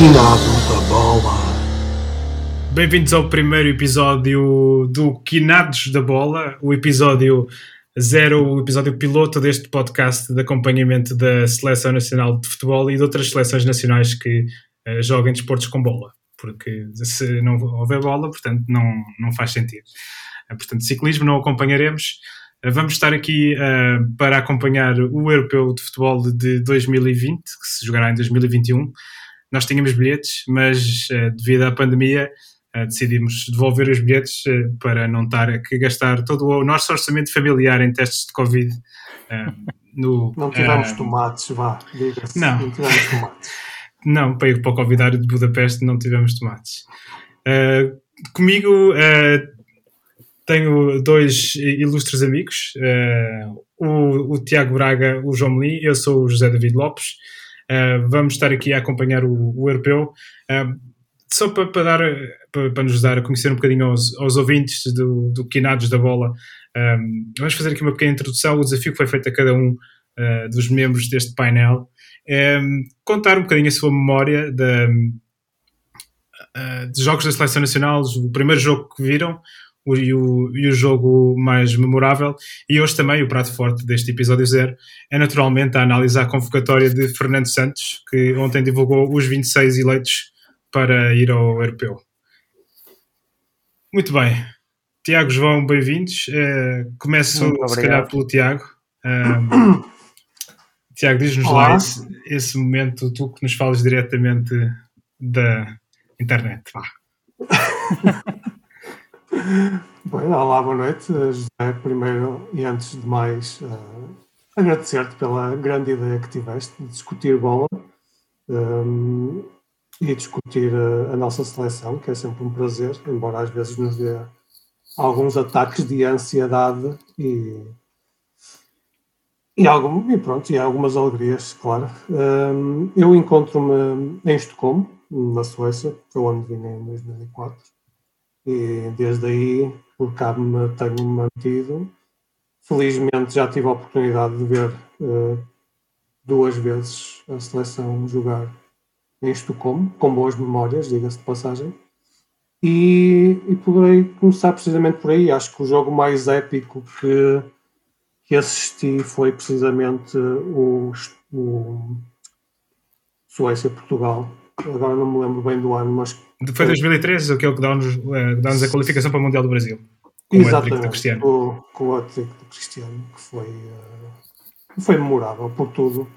Quinados da Bola. Bem-vindos ao primeiro episódio do Quinados da Bola, o episódio zero, o episódio piloto deste podcast de acompanhamento da Seleção Nacional de Futebol e de outras seleções nacionais que uh, desportos com bola, porque se não houver bola, portanto, não, não faz sentido. Uh, portanto, ciclismo não acompanharemos. Uh, vamos estar aqui para acompanhar o Europeu de Futebol de 2020, que se jogará em 2021. Nós tínhamos bilhetes, mas devido à pandemia Uh, decidimos devolver os bilhetes uh, para não estar a gastar todo o nosso orçamento familiar em testes de Covid. Uh, no, não tivemos tomates, vá, diga-se. Não. não tivemos tomates. não, para ir para o Covidário de Budapeste não tivemos tomates. comigo tenho dois ilustres amigos, o, o, Tiago Braga, o João Melim, eu sou o José David Lopes. Vamos estar aqui a acompanhar o, o europeu só para, para, dar, para, para, nos dar a conhecer um bocadinho aos, aos ouvintes do, do Quinados da Bola, um, vamos fazer aqui uma pequena introdução. O desafio que foi feito a cada um uh, dos membros deste painel é contar um bocadinho a sua memória uh, de jogos da Seleção Nacional, o primeiro jogo que viram e, o, e o jogo mais memorável. E hoje também o prato forte deste episódio zero é naturalmente a análise à convocatória de Fernando Santos, que ontem divulgou os 26 eleitos para ir ao europeu. Muito bem. Tiago, João, bem-vindos. Uh, começo, se calhar, pelo Tiago. Tiago, diz-nos lá esse, esse, momento, tu que nos falas diretamente da internet. Vá. Bem, olá, boa noite. José, primeiro e antes de mais, uh, agradecer-te pela grande ideia que tiveste de discutir bola. Um, e discutir a, a, nossa seleção, que é sempre um prazer, embora às vezes nos dê alguns ataques de ansiedade e, e, algum, e pronto, e algumas alegrias, claro. Um, eu encontro-me em Estocolmo, na Suécia, foi onde vim em 2004, e desde aí por cá me tenho mantido. Felizmente já tive a oportunidade de ver uh, duas vezes a seleção jogar em Estocolmo, com boas memórias, diga-se de passagem. E, e poderei começar precisamente por aí. Acho que o jogo mais épico que, que assisti foi precisamente o, o Suécia-Portugal. Agora não me lembro bem do ano, mas. Foi 2013, aquele que dá-nos eh, dá a qualificação para o Mundial do Brasil. Com Exatamente, o Cristiano. Com, com o do Cristiano, que foi, uh, foi memorável por tudo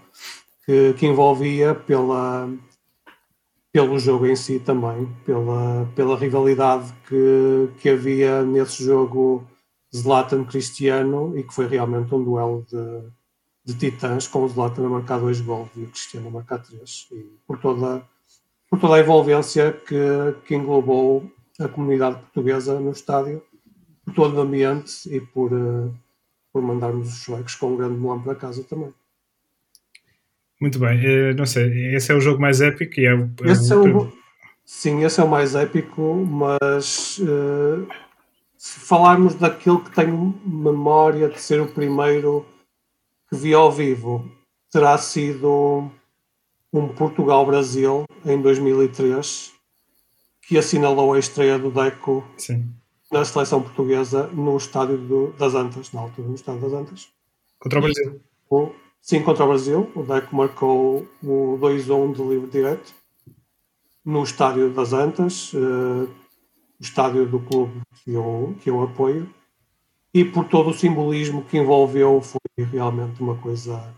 que, que envolvia pela, pelo jogo em si também, pela, pela rivalidade que, que havia nesse jogo Zlatan-Cristiano e que foi realmente um duelo de, de titãs, com o Zlatan a marcar dois gols e o Cristiano a marcar três. E por toda, por toda a envolvência que, que englobou a comunidade portuguesa no estádio, por todo o ambiente e por, uh, por mandarmos os suecos com um grande melão para casa também. Muito bem, uh, não sei, esse é o jogo mais épico e é, o, é esse. É o sim, esse é o mais épico, mas uh, se falarmos daquilo que tenho memória de ser o primeiro que vi ao vivo, terá sido um Portugal-Brasil em 2003 que assinalou a estreia do Deco sim. na seleção portuguesa no estádio do, das Antas, na altura no estádio das Antas. Contra o Brasil. O, Sim, contra o Brasil. O Deco marcou o 2-1 de livre direto no estádio das Antas, uh, o estádio do clube que eu, que eu apoio. E por todo o simbolismo que envolveu, foi realmente uma coisa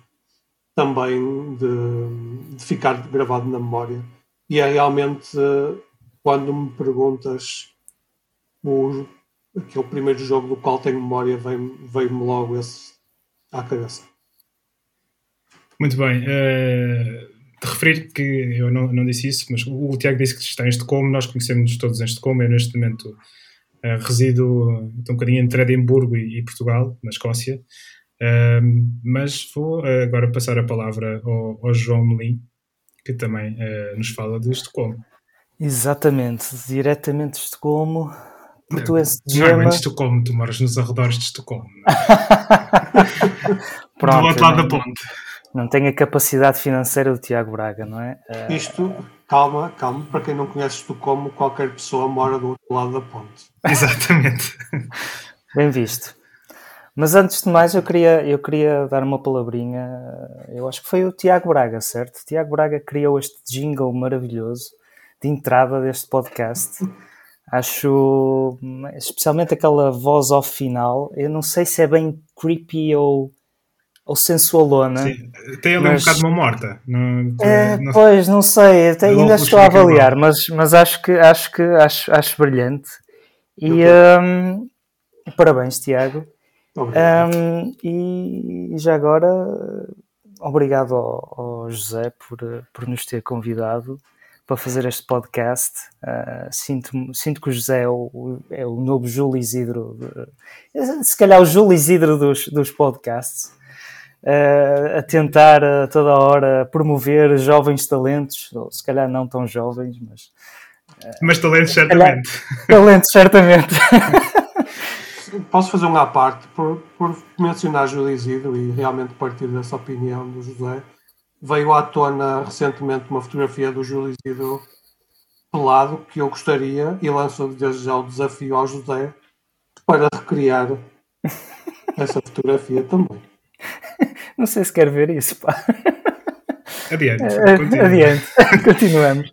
também de, de ficar gravado na memória. E é realmente, uh, quando me perguntas o, aquele primeiro jogo do qual tenho memória, veio-me veio logo esse à cabeça. Muito bem. Uh, de referir que eu não, não disse isso, mas o, o Tiago disse que está em Estocolmo, nós conhecemos todos em Estocolmo, eu neste momento uh, resido um bocadinho entre Edimburgo e, e Portugal, na Escócia, uh, mas vou agora passar a palavra ao, ao João Melim, que também nos fala de Estocolmo. Exatamente, diretamente de Estocolmo, portuense de Gema. É de Estocolmo, tu moras nos arredores de Estocolmo. Pronto, Do outro lado da ponte não tem a capacidade financeira do Tiago Braga, não é? Uh, isto, calma, calma, para quem não conhece Estocolmo, qualquer pessoa mora do outro lado da ponte. Exatamente. Bem visto. Mas antes de mais, eu queria, eu queria dar uma palavrinha. Eu acho que foi o Tiago Braga, certo? O Tiago Braga criou este jingle maravilhoso de entrada deste podcast. Acho especialmente aquela voz off final. Eu não sei se é bem creepy ou, ou sensualona. Sim. Tem ali mas... um bocado uma morta. Não, é, não... Pois, não sei, até, ainda estou a avaliar, mas, mas acho que acho que acho, acho brilhante. E um, parabéns, Tiago. Um, e já agora, obrigado ao, ao, José por, por nos ter convidado para fazer este podcast. Uh, sinto, sinto que o José é o, é o novo Júlio Isidro, de, se calhar o Júlio Isidro dos, dos podcasts, uh, a tentar a toda hora promover jovens talentos, ou se calhar não tão jovens, mas. Uh, mas talentos certamente. Talentos certamente. posso fazer uma à parte por, por mencionar Júlio Isidro e realmente partir dessa opinião do José. Veio à tona recentemente uma fotografia do Júlio Isidro pelado que eu gostaria e lanço desde já o desafio ao José para recriar essa fotografia também. Não sei se quer ver isso, pá. Adiante. Adiante. Continuamos.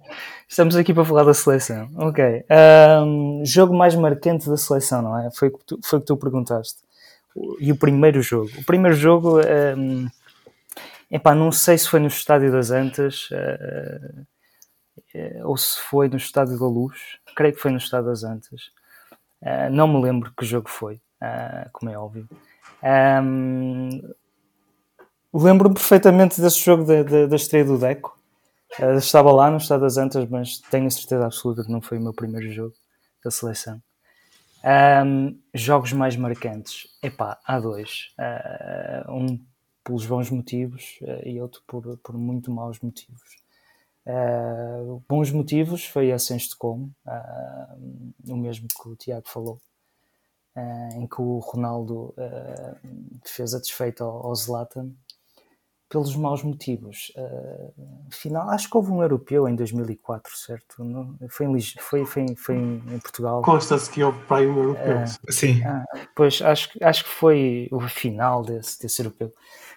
Estamos aqui para falar da seleção. Ok. Um, jogo mais marcante da seleção, não é? Foi o que tu, foi que tu perguntaste. E o primeiro jogo. O primeiro jogo, um, epá, não sei se foi no Estádio das Antas uh, ou se foi no Estádio da Luz. Creio que foi no Estádio das Antas. Uh, não me lembro que jogo foi, uh, como é óbvio. Um, Lembro-me perfeitamente desse jogo da estreia do Deco. Uh, estava lá no Estado das Antas, mas tenho a certeza absoluta que não foi o meu primeiro jogo da seleção. Um, jogos mais marcantes. Epá, há dois. Uh, um pelos bons motivos uh, e outro por, por muito maus motivos. bons motivos foi esse em Estocolmo, o mesmo que o Tiago falou, em que o Ronaldo fez a desfeita ao, ao Zlatan pelos maus motivos. Uh, afinal, acho que houve um europeu em 2004, certo? Não, foi, em, foi, foi, foi em Portugal. Consta-se que houve para aí um europeu. Uh, Sim. Uh, pois, acho, acho que foi o final desse, desse europeu.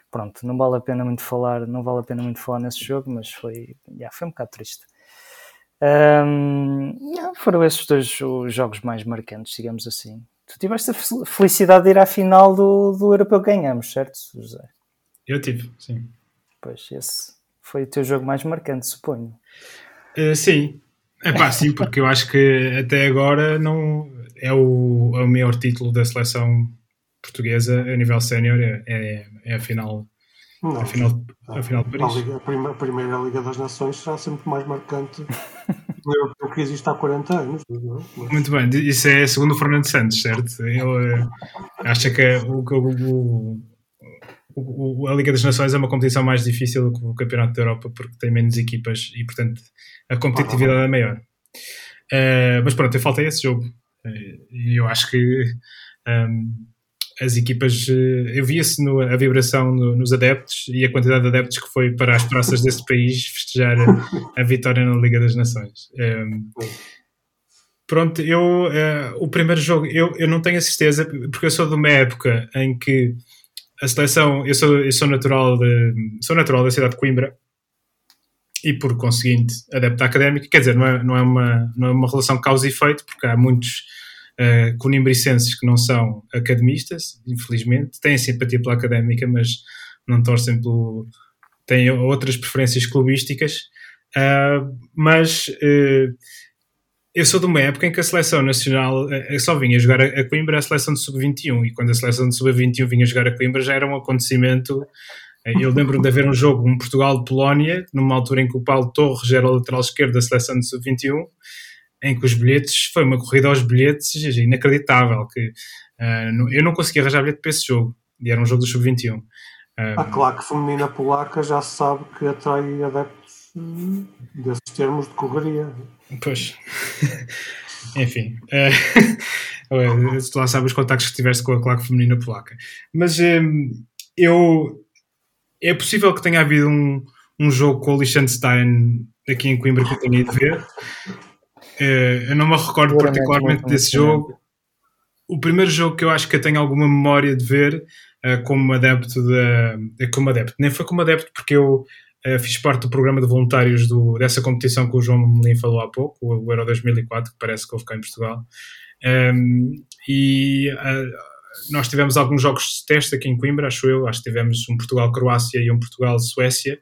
Pronto, não vale a pena muito falar, não vale a pena muito falar nesse jogo, mas foi, yeah, foi um bocado triste. Um, yeah, foram esses dois os jogos mais marcantes, digamos assim. Tu tiveste a felicidade de ir à final do, do europeu que ganhamos, certo, José? Eu tive, sim. Pois, esse foi o teu jogo mais marcante, suponho. Uh, sim. É pá, sim, porque eu acho que até agora não é o, é o maior título da seleção portuguesa a nível sénior, é, é, é a final. Não, a final, a final de Paris. A, Liga, a, primeira, a, primeira, Liga das Nações será sempre mais marcante do que existe há 40 anos. Mas... Muito bem, isso é segundo o Fernando Santos, certo? Ele uh, acha que o, o, a Liga das Nações é uma competição mais difícil do que o Campeonato da Europa porque tem menos equipas e, portanto, a competitividade é maior. Uh, mas pronto, eu faltei esse jogo uh, e eu acho que um, ehm, as equipas, uh, eu via-se a vibração no, nos adeptos e a quantidade de adeptos que foi para as praças desse país festejar a, a, vitória na Liga das Nações. Um, ehm, pronto, eu, o primeiro jogo, eu, eu não tenho a certeza, porque eu sou de uma época em que a seleção, eu sou, eu sou natural de, sou natural da cidade de Coimbra e por conseguinte adepto académico, quer dizer, não é, não é, uma, não é uma relação causa e efeito, porque há muitos uh, conimbricenses que não são academistas, infelizmente, têm simpatia pela académica, mas não torcem pelo. têm outras preferências clubísticas, uh, mas uh, eu sou de uma época em que a seleção nacional eh, só vinha jogar a Coimbra a seleção de sub-21 e quando a seleção de sub-21 vinha jogar a Coimbra já era um acontecimento. Eh, eu lembro de haver um jogo, um Portugal-Polónia, numa altura em que o Paulo Torres era o lateral esquerdo da seleção de sub-21, em que os bilhetes, foi uma corrida aos bilhetes inacreditável, que uh, eu não conseguia arranjar bilhete para esse jogo, e era um jogo do sub-21. Uh, a claque feminina polaca já se sabe que atrai adeptos desses termos de correria. Pois. Enfim. Uh, tu lá sabes os contactos que tiveste com a claque feminina polaca. Mas um, eu. É possível que tenha havido um, um jogo com o Liechtenstein aqui em Coimbra que eu tenho ido ver. Uh, eu não me recordo particularmente desse jogo. O primeiro jogo que eu acho que eu tenho alguma memória de ver uh, como adepto da. Como adepto, nem foi como adepto porque eu uh, fiz parte do programa de voluntários do, dessa competição que o João Melim falou há pouco, o, Euro 2004, que parece que houve cá em Portugal. Um, ehm, e nós tivemos alguns jogos de teste aqui em Coimbra, acho eu. Acho que tivemos um Portugal-Croácia e um Portugal-Suécia.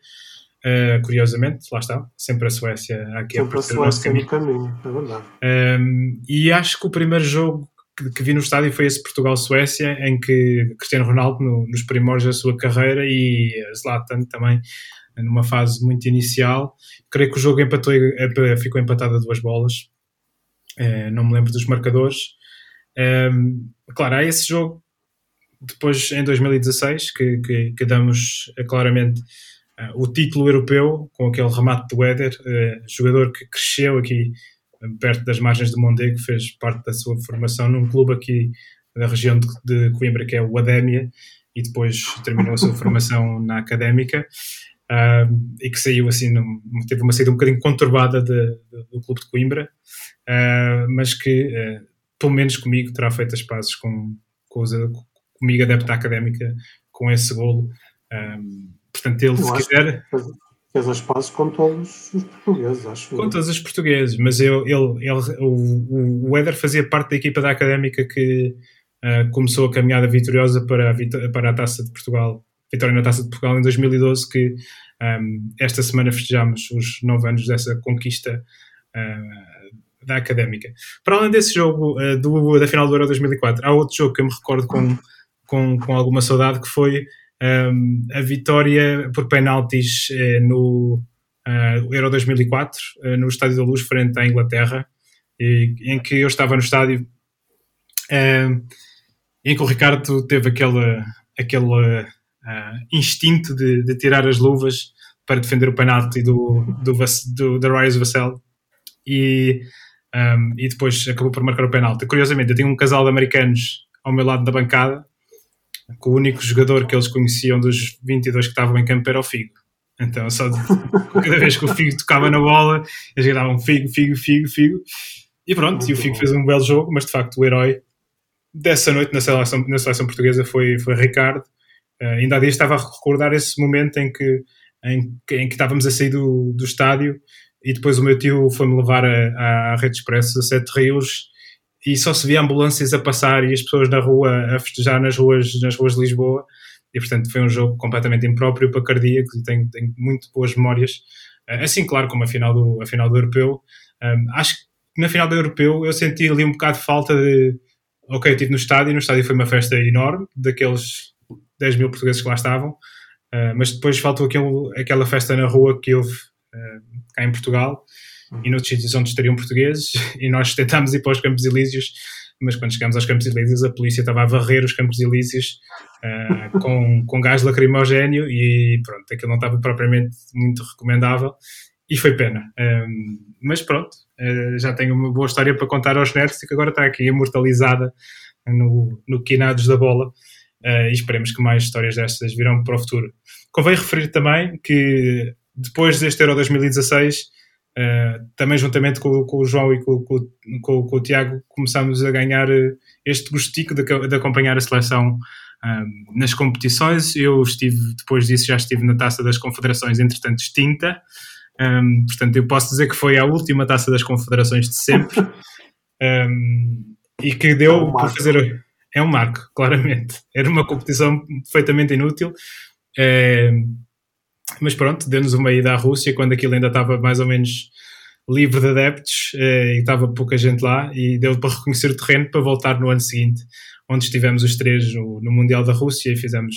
Uh, curiosamente, lá está, sempre a Suécia aqui sempre a Suécia no caminho, é verdade. Um, e acho que o primeiro jogo que, que vi no estádio foi esse Portugal-Suécia, em que Cristiano Ronaldo, no, nos primórdios da sua carreira, e Zlatan também, numa fase muito inicial. Creio que o jogo empatou, ficou empatado a duas bolas, uh, não me lembro dos marcadores. Um, claro, há esse jogo depois em 2016 que, que, que damos uh, claramente o título europeu com aquele remate do Éder, jogador que cresceu aqui perto das margens de Mondego, fez parte da sua formação num clube aqui da região de, de Coimbra que é o Adémia e depois terminou a sua formação na Académica e que saiu assim, num, teve uma saída um bocadinho conturbada de, de, do clube de Coimbra, mas que pelo menos comigo, terá feito as pazes com, com os, comigo, adepto da académica, com esse golo. Um, portanto, ele, eu se quiser. Fez as pazes com todos os portugueses, acho. Com todos os portugueses, mas eu, ele, ele, o, o Éder fazia parte da equipa da académica que uh, começou a caminhada vitoriosa para a, para a Taça de Portugal, vitória na Taça de Portugal em 2012, que um, esta semana festejamos os nove anos dessa conquista. Uh, da Académica. Para além desse jogo uh, do, da final do Euro 2004, há outro jogo que eu me recordo com, com, com alguma saudade que foi um, a vitória por penaltis uh, no Euro 2004, no Estádio da Luz, frente à Inglaterra, e, em que eu estava no estádio ehm, em que o Ricardo teve aquele, aquele instinto de, de, tirar as luvas para defender o penalti do, do, do, do Vassell e um, e depois acabou por marcar o penalti. Curiosamente, eu tinha um casal de americanos ao meu lado da bancada, que o único jogador que eles conheciam dos 22 que estavam em campo era o Figo. Então, só de, cada vez que o Figo tocava na bola, eles gritavam Figo, Figo, Figo, Figo. E pronto, e o Figo fez um belo jogo, mas de facto o herói dessa noite na seleção, na seleção portuguesa foi, foi Ricardo. Uh, ainda há dias estava a recordar esse momento em que, em, em que estávamos a sair do, do estádio e depois o meu tio foi-me levar à Rede Expresso a Sete Rios e só se via ambulâncias a passar e as pessoas na rua a festejar nas ruas, nas ruas de Lisboa. E portanto foi um jogo completamente impróprio para cardíacos e tenho, tenho muito boas memórias. Eh, assim claro como a final do, a final do Europeu. Um, acho que na final do Europeu eu senti ali um bocado de falta de ok, eu estive no estádio no estádio foi uma festa enorme daqueles 10 mil portugueses que lá estavam uh, mas depois faltou aquele, aquela festa na rua que houve uh, cá em Portugal e noutros sítios onde estariam portugueses e nós tentámos ir para os Campos Elíseos mas quando chegámos aos Campos Elíseos a polícia estava a varrer os Campos Elíseos uh, com, com gás lacrimogéneo e pronto, aquilo não estava propriamente muito recomendável e foi pena. Um, mas pronto, uh, já tenho uma boa história para contar aos netos e que agora está aqui imortalizada no, no Quinados da Bola uh, e esperemos que mais histórias destas virão para o futuro. Convém referir também que depois deste Euro 2016, uh, eh, também juntamente com, com, o João e com, com, com, o Tiago, começámos a ganhar eh, este gostico de, de acompanhar a seleção nas competições. Eu estive, depois disso, já estive na Taça das Confederações, entretanto extinta. Um, portanto, eu posso dizer que foi a última Taça das Confederações de sempre. Um, e que deu é por fazer. É um marco, claramente. Era uma competição perfeitamente inútil. É, mas pronto, deu-nos uma ida à Rússia quando aquilo ainda estava mais ou menos livre de adeptos eh, e estava pouca gente lá e deu para reconhecer o terreno para voltar no ano seguinte, onde estivemos os três no, no Mundial da Rússia e fizemos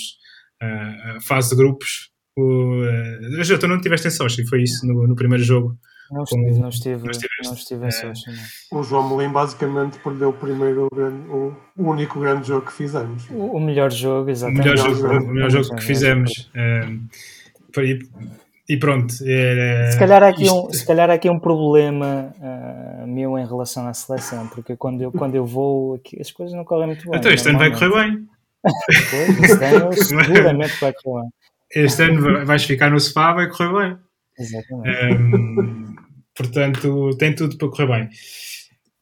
uh, a fase de grupos. O, uh, já tu não estiveste em Sochi, foi isso no, no primeiro jogo? Não estive, não estive, não estive em Sochi. O João Molim basicamente perdeu o primeiro, o, o único grande jogo que fizemos. O, o melhor jogo, exatamente. O melhor jogo, o melhor jogo que fizemos. E, e pronto. É, se, calhar aqui isto... um, se calhar aqui um problema uh, meu em relação à seleção, porque quando eu, quando eu vou aqui, as coisas não correm muito bem. Então este ano vai correr bem. Este ano seguramente vai correr bem. Este ano vais ficar no sofá, vai correr bem. Um, portanto, tem tudo para correr bem.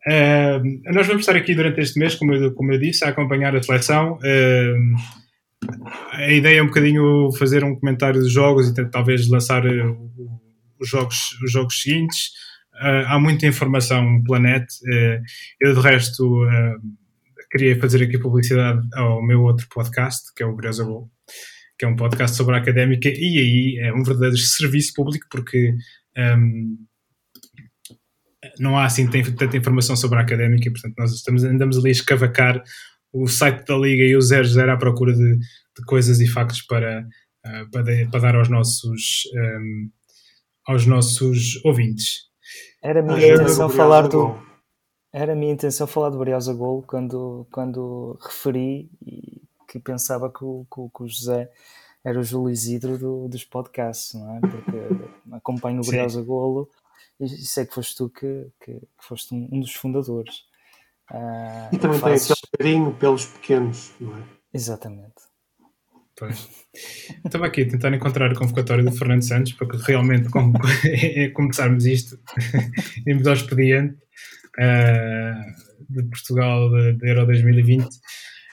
Uh, nós vamos estar aqui durante este mês, como eu, como eu disse, a acompanhar a seleção. Uh, a ideia é um bocadinho fazer um comentário dos jogos e talvez lançar uh, os, jogos, os jogos seguintes. há muita informação pela net. eu, de resto, queria fazer aqui publicidade ao meu outro podcast, que é o Briosa Gol, que é um podcast sobre a académica, e aí é um verdadeiro serviço público, porque. Um, não há assim tanta informação sobre a académica, portanto nós estamos, andamos ali a escavacar o site da Liga e o 00 à procura de, de coisas e factos para, uh, para, para, dar aos nossos, um, aos nossos ouvintes. Era a minha intenção falar do. Era a minha intenção falar do Briosa Gol quando, quando referi que pensava que o, que o José era o Júlio Isidro do, dos podcasts, não é? Porque acompanho o Briosa Golo e sei que foste tu que, que, que foste um, um, dos fundadores. Uh, e também fazes... tem aquele carinho pelos pequenos, não é? Exatamente. Pois. Estava aqui a tentar encontrar a convocatória do Fernando Santos para que realmente começarmos isto, irmos ao expediente uh, de Portugal da Euro 2020.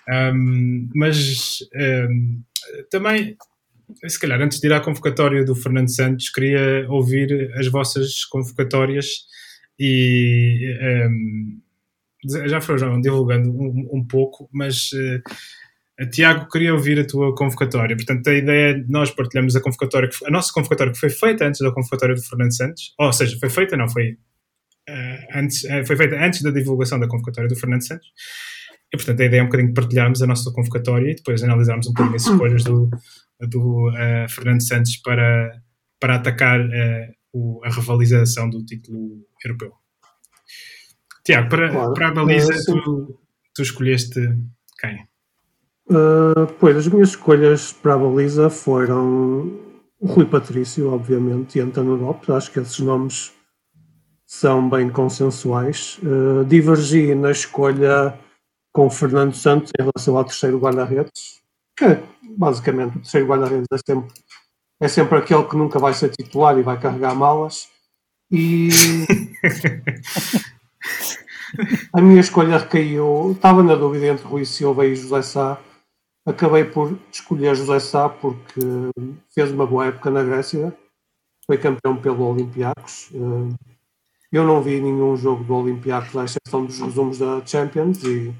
Um, mas um, também se calhar antes de ir à convocatória do Fernando Santos, queria ouvir as vossas convocatórias e um, já foram divulgando um, um pouco, mas uh, Tiago, queria ouvir a tua convocatória. Portanto, a ideia é nós partilhamos a convocatória, que, a nossa convocatória que foi feita antes da convocatória do Fernando Santos, ou seja, foi feita, não foi uh, antes, uh, foi feita antes da divulgação da convocatória do Fernando Santos. E, portanto, a ideia é um bocadinho partilharmos a nossa convocatória e depois analisarmos um bocadinho as escolhas do, do uh, Fernando Santos para, para atacar uh, o, a rivalização do título europeu. Tiago, para, claro. para a baliza, uh, tu, tu, escolheste quem? pois, as minhas escolhas para a baliza foram o Rui Patrício, obviamente, e António Lopes. Acho que esses nomes são bem consensuais. divergi na escolha com o Fernando Santos em relação ao terceiro guarda-redes, que basicamente, o terceiro guarda-redes é sempre, é sempre aquele que nunca vai ser titular e vai carregar malas. E a minha escolha recaiu. Estava na dúvida entre Rui Silva e José Sá. Acabei por escolher José Sá porque fez uma boa época na Grécia, foi campeão pelo Olympiacos. Eh, eu não vi nenhum jogo do Olympiacos, à exceção dos resumos da Champions, e,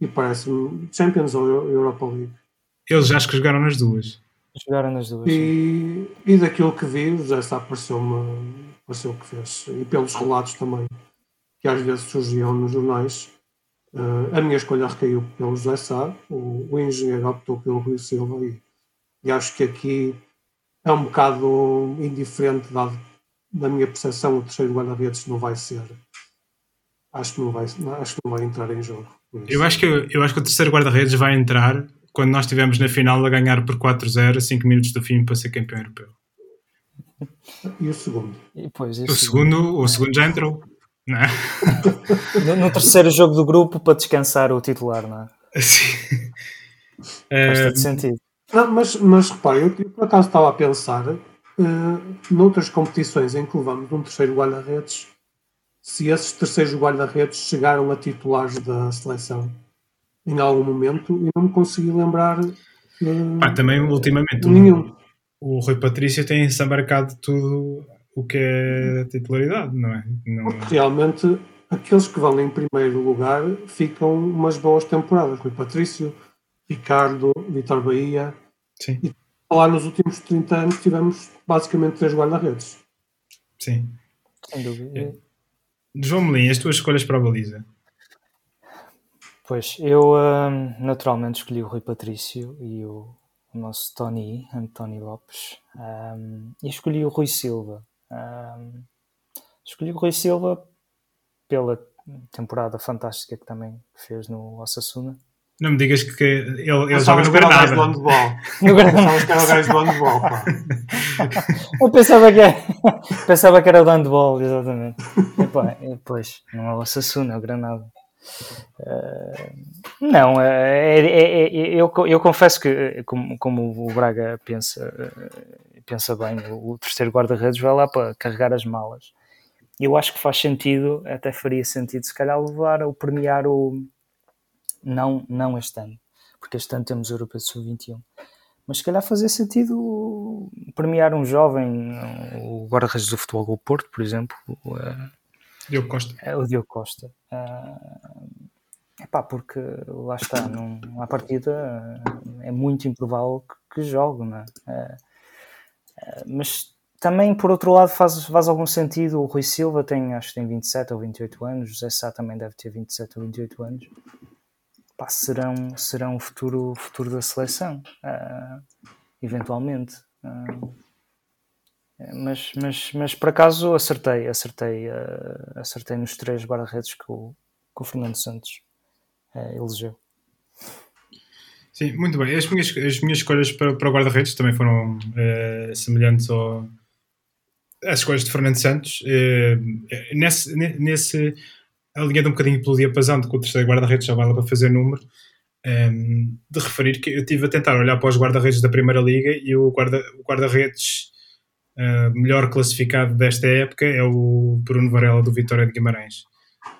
e parece-me Champions ou Europa League. Eles acho que jogaram nas duas. Jogaram nas duas. E, e daquilo que vi, o José Sá pareceu-me pareceu que fez. E pelos relatos também, que às vezes surgiam nos jornais, uh, a minha escolha recaiu pelo José Sá, o, o engenheiro optou pelo Rui Silva e, e acho que aqui é um bocado indiferente, dado na minha percepção, o terceiro guarda-redes não vai ser. Acho que não vai, acho que não vai entrar em jogo. Eu acho, que, eu acho que o terceiro guarda-redes vai entrar quando nós estivemos na final a ganhar por 4-0, 5 minutos do fim para ser campeão europeu. E o segundo? E depois, o, segundo, segundo, o segundo já entrou. Não é? no, no, terceiro jogo do grupo para descansar o titular, não é? Sim. Faz todo sentido. Não, mas, mas repare, eu, eu por acaso estava a pensar uh, noutras competições em que levamos um terceiro guarda-redes, se esses terceiros guarda-redes chegaram a titulares da seleção em algum momento e não me consegui lembrar. Uh, também ultimamente nenhum. O, o Rui Patrício tem-se embarcado tudo o que é titularidade, não é? Não... Realmente, aqueles que vão em primeiro lugar ficam umas boas temporadas. Rui Patrício, Ricardo, Vitor Bahia. Sim. E lá nos últimos 30 anos tivemos basicamente três guarda-redes. Sim. Sem dúvida. É. João Melim, as tuas escolhas para a baliza? Pois, eu hum, naturalmente escolhi o Rui Patrício e o, o nosso Tony, António Lopes, um, e escolhi o Rui Silva. Um, escolhi o Rui Silva pela temporada fantástica que também fez no Osasuna. Não me digas que ele, ele joga no Granada. Do handball. No Granada. que era o gajo do handball, pá. Eu pensava que, era, pensava que era do handball, exatamente. E, pá, e depois, não é o Osasuna, é o Granada. Uh, não, é, é, é, eu, eu confesso que, como, como o Braga pensa, pensa bem, o, terceiro guarda-redes vai lá para carregar as malas. Eu acho que faz sentido, até faria sentido, se calhar levar ou premiar o. Não, não este ano, porque este ano temos o Europeu Sub-21 mas se calhar fazia sentido premiar um jovem, o guarda-redes do Futebol do Porto, por exemplo, Diogo Costa. É o Diogo Costa. Uh, epá, porque lá está, num, à partida é muito improvável que, que jogue, não? Uh, uh, mas também, por outro lado, faz, faz algum sentido. O Rui Silva tem, acho que tem 27 ou 28 anos, José Sá também deve ter 27 ou 28 anos serão, serão o futuro, futuro da seleção, uh, eventualmente. Uh, mas, mas, mas por acaso acertei, acertei, uh, acertei nos três guarda-redes que o, que o Fernando Santos elegeu. Sim, muito bem. As minhas, as minhas escolhas para, para o guarda-redes também foram semelhantes ao, às escolhas de Fernando Santos. nesse, nesse alinhando um bocadinho pelo diapasão de que o terceiro guarda-redes já vale para fazer número, um, ehm, de referir que eu estive a tentar olhar para os guarda-redes da Primeira Liga e o guarda-redes uh, melhor classificado desta época é o Bruno Varela do Vitória de Guimarães,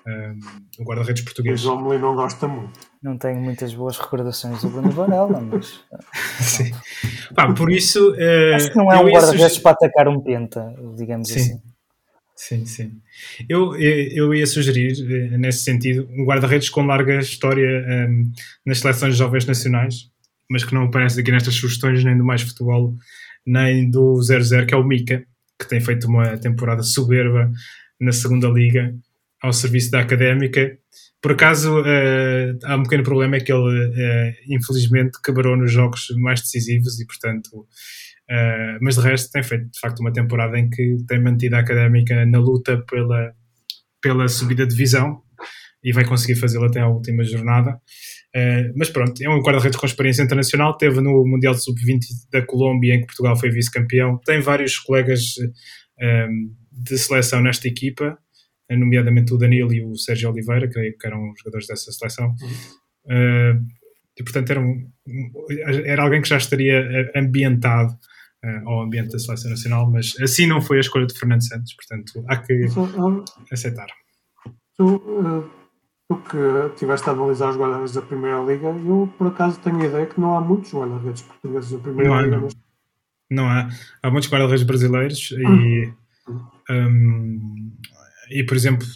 um, ehm, o guarda-redes português. O João não gosta muito. Não tenho muitas boas recordações do Bruno Varela, mas. Sim. Pá, por isso. Uh, Acho que não é um guarda-redes para atacar um penta, digamos Sim. assim. Sim, sim. Eu, eu ia sugerir, eh, nesse sentido, um guarda-redes com larga história um, ehm, nas seleções jovens nacionais, mas que não aparece aqui nestas sugestões nem do Mais Futebol, nem do 00, que é o Mica, que tem feito uma temporada soberba na segunda liga ao serviço da Académica. Por acaso, uh, há um pequeno problema, é que ele, uh, infelizmente, quebrou nos jogos mais decisivos e, portanto, Uh, mas de resto tem feito de facto uma temporada em que tem mantido a académica na luta pela, pela subida de divisão e vai conseguir fazê-lo até à última jornada. Uh, mas pronto, é um guarda-redes com experiência internacional. Teve no Mundial de Sub-20 da Colômbia, em que Portugal foi vice-campeão. Tem vários colegas uh, de seleção nesta equipa, nomeadamente o Danilo e o Sérgio Oliveira, que, que eram jogadores dessa seleção. Uh, e portanto era, um, era alguém que já estaria ambientado uh, ao ambiente da seleção nacional, mas assim não foi a escolha de Fernando Santos, portanto há que aceitar. Tu, uh, tu que tiveste a analisar os guarda-redes da Primeira Liga, eu por acaso tenho a ideia que não há muitos guarda-redes portugueses da Primeira não Liga. Há, não. não há. Há muitos guarda-redes brasileiros e. Um, e, por exemplo,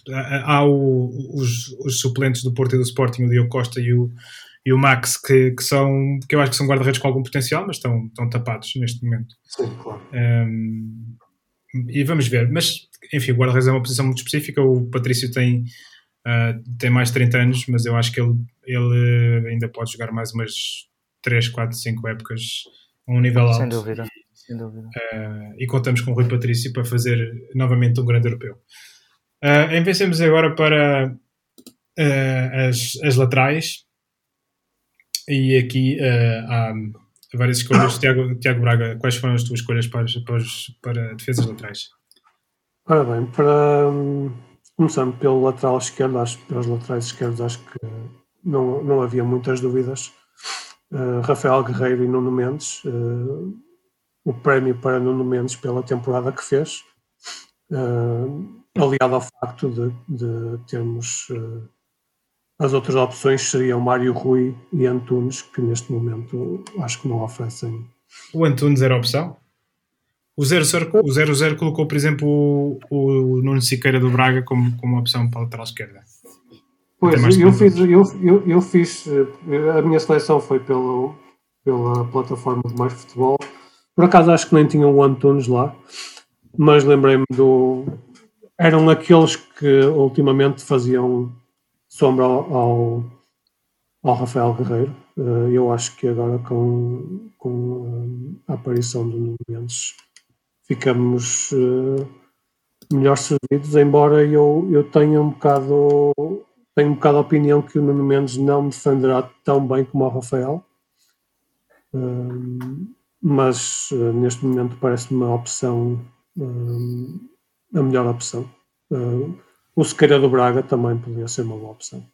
há o, os, os, suplentes do Porto e do Sporting, o Diogo Costa e o, e o Max, que, que, são, que eu acho que são guarda-redes com algum potencial, mas estão, estão tapados neste momento. Sim, claro. Um, e vamos ver. Mas, enfim, o guarda-redes é uma posição muito específica. O Patrício tem, uh, tem mais de 30 anos, mas eu acho que ele, ele ainda pode jogar mais umas 3, 4, 5 épocas a um nível alto. Sem dúvida. Sem dúvida. Uh, e contamos com o Rui Patrício para fazer novamente um grande europeu. Uh, avancemos agora para uh, as, as laterais e aqui uh, há várias escolhas. Tiago, Tiago Braga, quais foram as tuas escolhas para, para, para defesas laterais? Ora bem, para, um, começando pelo lateral esquerdo, acho, pelos laterais esquerdos, acho que não, não havia muitas dúvidas. Uh, Rafael Guerreiro e Nuno Mendes, uh, o prémio para Nuno Mendes pela temporada que fez, uh, aliado ao facto de, de termos as outras opções seriam Mário Rui e Antunes, que neste momento acho que não oferecem. O Antunes era opção? O 00, o 00 colocou, por exemplo, o, o Nuno Siqueira do Braga como, como opção para a lateral esquerda. Pois, eu fiz, eu, eu, eu, fiz, a minha seleção foi pelo, pela plataforma de Mais Futebol. Por acaso acho que nem tinham o Antunes lá, mas lembrei-me do. Eram aqueles que ultimamente faziam sombra ao, ao, Rafael Guerreiro. Uh, eu acho que agora com, com a aparição do Nuno Mendes ficamos uh, melhor servidos, embora eu, eu tenha um bocado tenho um bocado a opinião que o Nuno Mendes não defenderá tão bem como o Rafael. Uh, mas neste momento parece-me uma opção a melhor opção. O Sequeira do Braga também podia ser uma boa opção.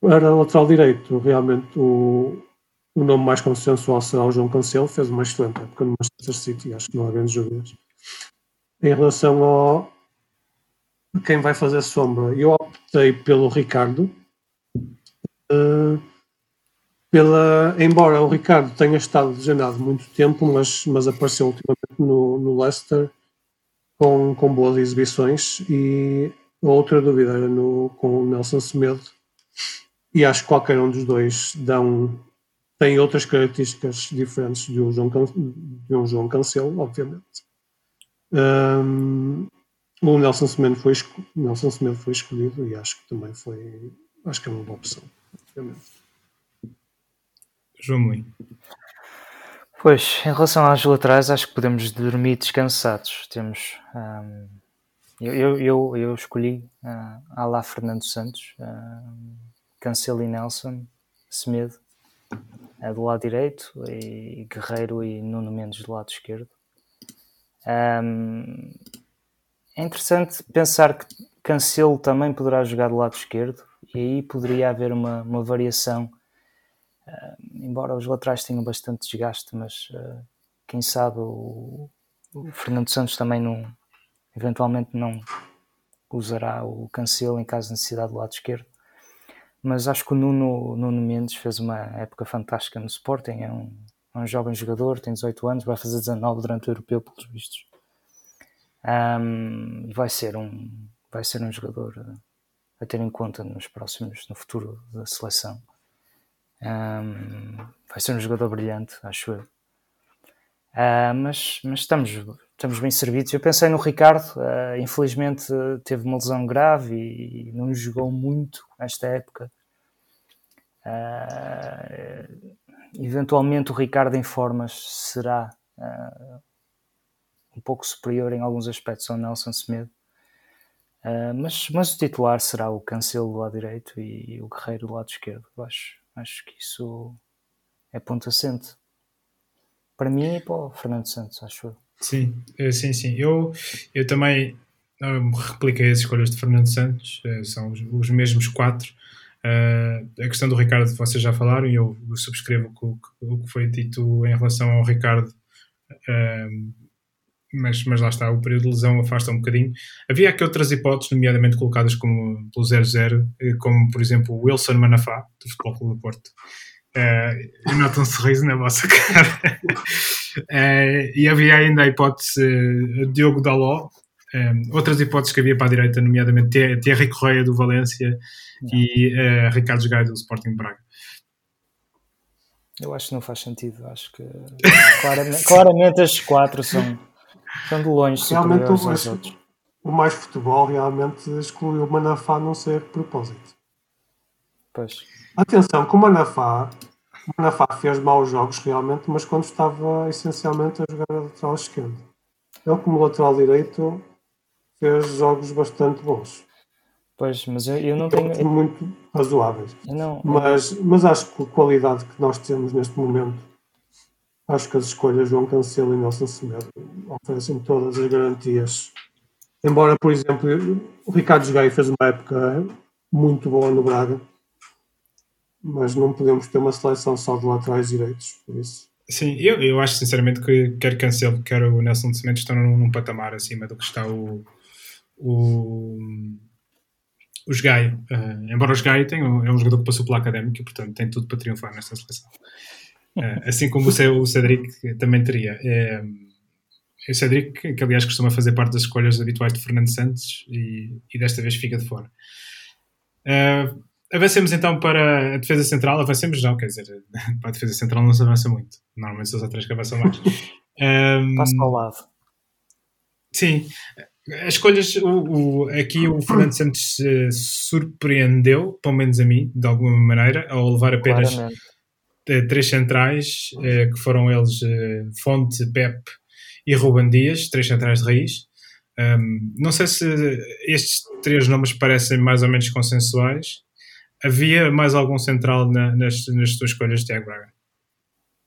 Para lateral direito, realmente o, o nome mais consensual será o João Cancelo, fez uma excelente época no Manchester City, acho que não há grandes dúvidas. Em relação ao quem vai fazer sombra, eu optei pelo Ricardo. Uh, pela, embora o Ricardo tenha estado lesionado muito tempo, mas, mas apareceu ultimamente no, no Leicester com, com boas exibições e a outra dúvida era no, com o Nelson Semedo e acho que qualquer um dos dois dão, tem outras características diferentes de um João, de um João Cancelo, obviamente. Um, o Nelson Semedo foi, Nelson Semedo foi escolhido e acho que também foi acho que é uma boa opção, obviamente. João Mourinho. Pois, em relação às laterais, acho que podemos dormir descansados. Temos. Um, eu, eu, eu, escolhi uh, a lá Fernando Santos, uh, Cancelo e Nelson, Semedo do lado direito e Guerreiro e Nuno Mendes do lado esquerdo. Um, é interessante pensar que Cancelo também poderá jogar do lado esquerdo e aí poderia haver uma, uma variação Uh, embora os laterais tenham bastante desgaste, mas uh, quem sabe o, o, Fernando Santos também não, eventualmente não usará o Cancelo em caso de necessidade do lado esquerdo. Mas acho que o Nuno, Nuno Mendes fez uma época fantástica no Sporting, é um, é um jovem jogador, tem 18 anos, vai fazer 19 durante o europeu, pelos vistos. Um, vai ser um vai ser um jogador a ter em conta nos próximos no futuro da seleção um, vai ser um jogador brilhante, acho eu. Uh, mas, mas estamos, estamos bem servidos. Eu pensei no Ricardo, uh, infelizmente teve uma lesão grave e, e não jogou muito esta época. Uh, eventualmente o Ricardo em formas será um pouco superior em alguns aspectos ao Nelson Semedo. mas, mas o titular será o Cancelo do lado direito e o Guerreiro do lado esquerdo, eu acho. Acho que isso é ponto assente. Para mim e para o Fernando Santos, acho eu. Sim, eh, sim, sim. Eu, eu também repliquei as escolhas de Fernando Santos, eh, são os, os mesmos quatro. Uh, a questão do Ricardo, vocês já falaram, e eu, subscrevo o que, o que, foi dito em relação ao Ricardo, uh, mas, mas lá está, o período de lesão afasta um bocadinho. Havia aqui outras hipóteses, nomeadamente colocadas como pelo 0-0, eh, como por exemplo o Wilson Manafá, do Futebol Clube do Porto. Uh, e nota um sorriso na vossa cara. uh, e havia ainda a hipótese uh, Diogo Daló, um, outras hipóteses que havia para a direita, nomeadamente Thierry Correia do Valência não. e uh, Ricardo Gaio do Sporting Braga. Eu acho que não faz sentido. Acho que claramente, claramente estes quatro são Estão de longe realmente o, mais, o mais futebol realmente excluiu o Manafá não ser de propósito. Pois. Atenção, que o Manafá, o Manafá fez maus jogos realmente, mas quando estava essencialmente a jogar a lateral esquerdo. Ele como lateral direito fez jogos bastante bons. Pois, mas eu, eu não tenho. Muito razoáveis. Não, mas, mas acho que a qualidade que nós temos neste momento Acho que as escolhas João Cancelo e Nelson Semedo oferecem todas as garantias. Embora, por exemplo, o Ricardo Gaio fez uma época muito boa no Braga, mas não podemos ter uma seleção só de laterais direitos, por isso. Sim, eu, eu acho sinceramente que quer Cancelo, quer o Nelson de Cimento estão num, num, patamar acima do que está o, o, o Gaio. Uh, embora o Gaio tenha, é um jogador que passou pela académica e, portanto, tem tudo para triunfar nesta seleção. Eh, assim como o Cedric também teria. É, o Cedric, que aliás costuma fazer parte das escolhas habituais de Fernando Santos e, e desta vez fica de fora. Uh, avancemos então para a defesa central. Avancemos não, quer dizer, para a defesa central não se avança muito. Normalmente são os três que avançam mais. Um, Passa ao lado. Sim, as escolhas, o, o, aqui o Fernando Santos uh, surpreendeu, pelo menos a mim, de alguma maneira, ao levar apenas Claramente três centrais, eh, que foram eles eh, Fonte, Pep e Ruben Dias, três centrais de raiz. Um, não sei se estes três nomes parecem mais ou menos consensuais. Havia mais algum central na, nas, nas tuas escolhas, Tiago Braga?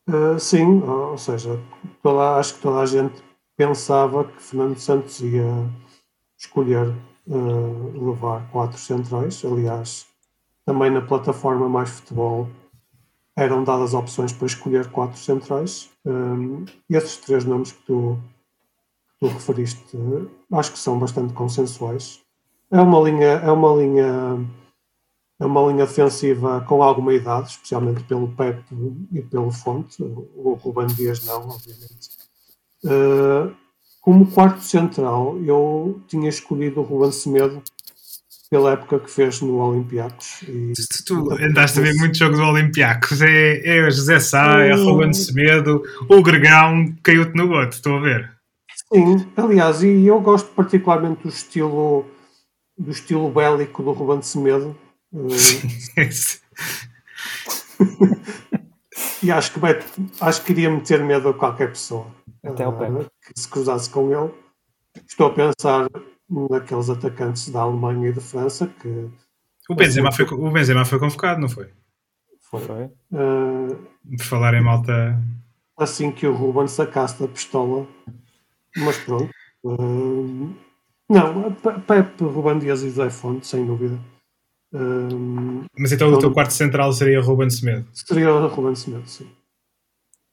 Uh, sim, ou seja, toda, acho que toda a gente pensava que Fernando Santos ia escolher uh, levar quatro centrais. Aliás, também na plataforma Mais Futebol eram dadas opções para escolher quatro centrais. Um, esses três nomes que tu, que tu referiste, acho que são bastante consensuais. É uma linha, é uma linha, é uma linha defensiva com alguma idade, especialmente pelo Pep e pelo Fonte. O Ruben Dias não, obviamente. Uh, como quarto central, eu tinha escolhido o Ruben Semedo pela época que fez no Olympiacos. E, tu, andaste a ver muitos jogos do Olympiacos. É, é José Sá, é Ruben Semedo, o Gregão caiu-te no goto, estou a ver. Sim, aliás, e eu gosto particularmente do estilo do estilo bélico do Ruben Semedo. E acho que, acho que iria meter medo a qualquer pessoa. Até o pé. Que se cruzasse com ele. Estou a pensar naqueles atacantes da Alemanha e da França que. O Benzema, foi, o Benzema foi convocado, não foi? Foi. foi. Uh, Por falar em malta. Assim que o Ruben sacasse da pistola. Mas pronto. Uh, não, Pepe, Ruben Dias e Zé Fonte, sem dúvida. Uh, Mas então o teu quarto central seria Ruben Semedo? Seria o Ruben Semedo, sim.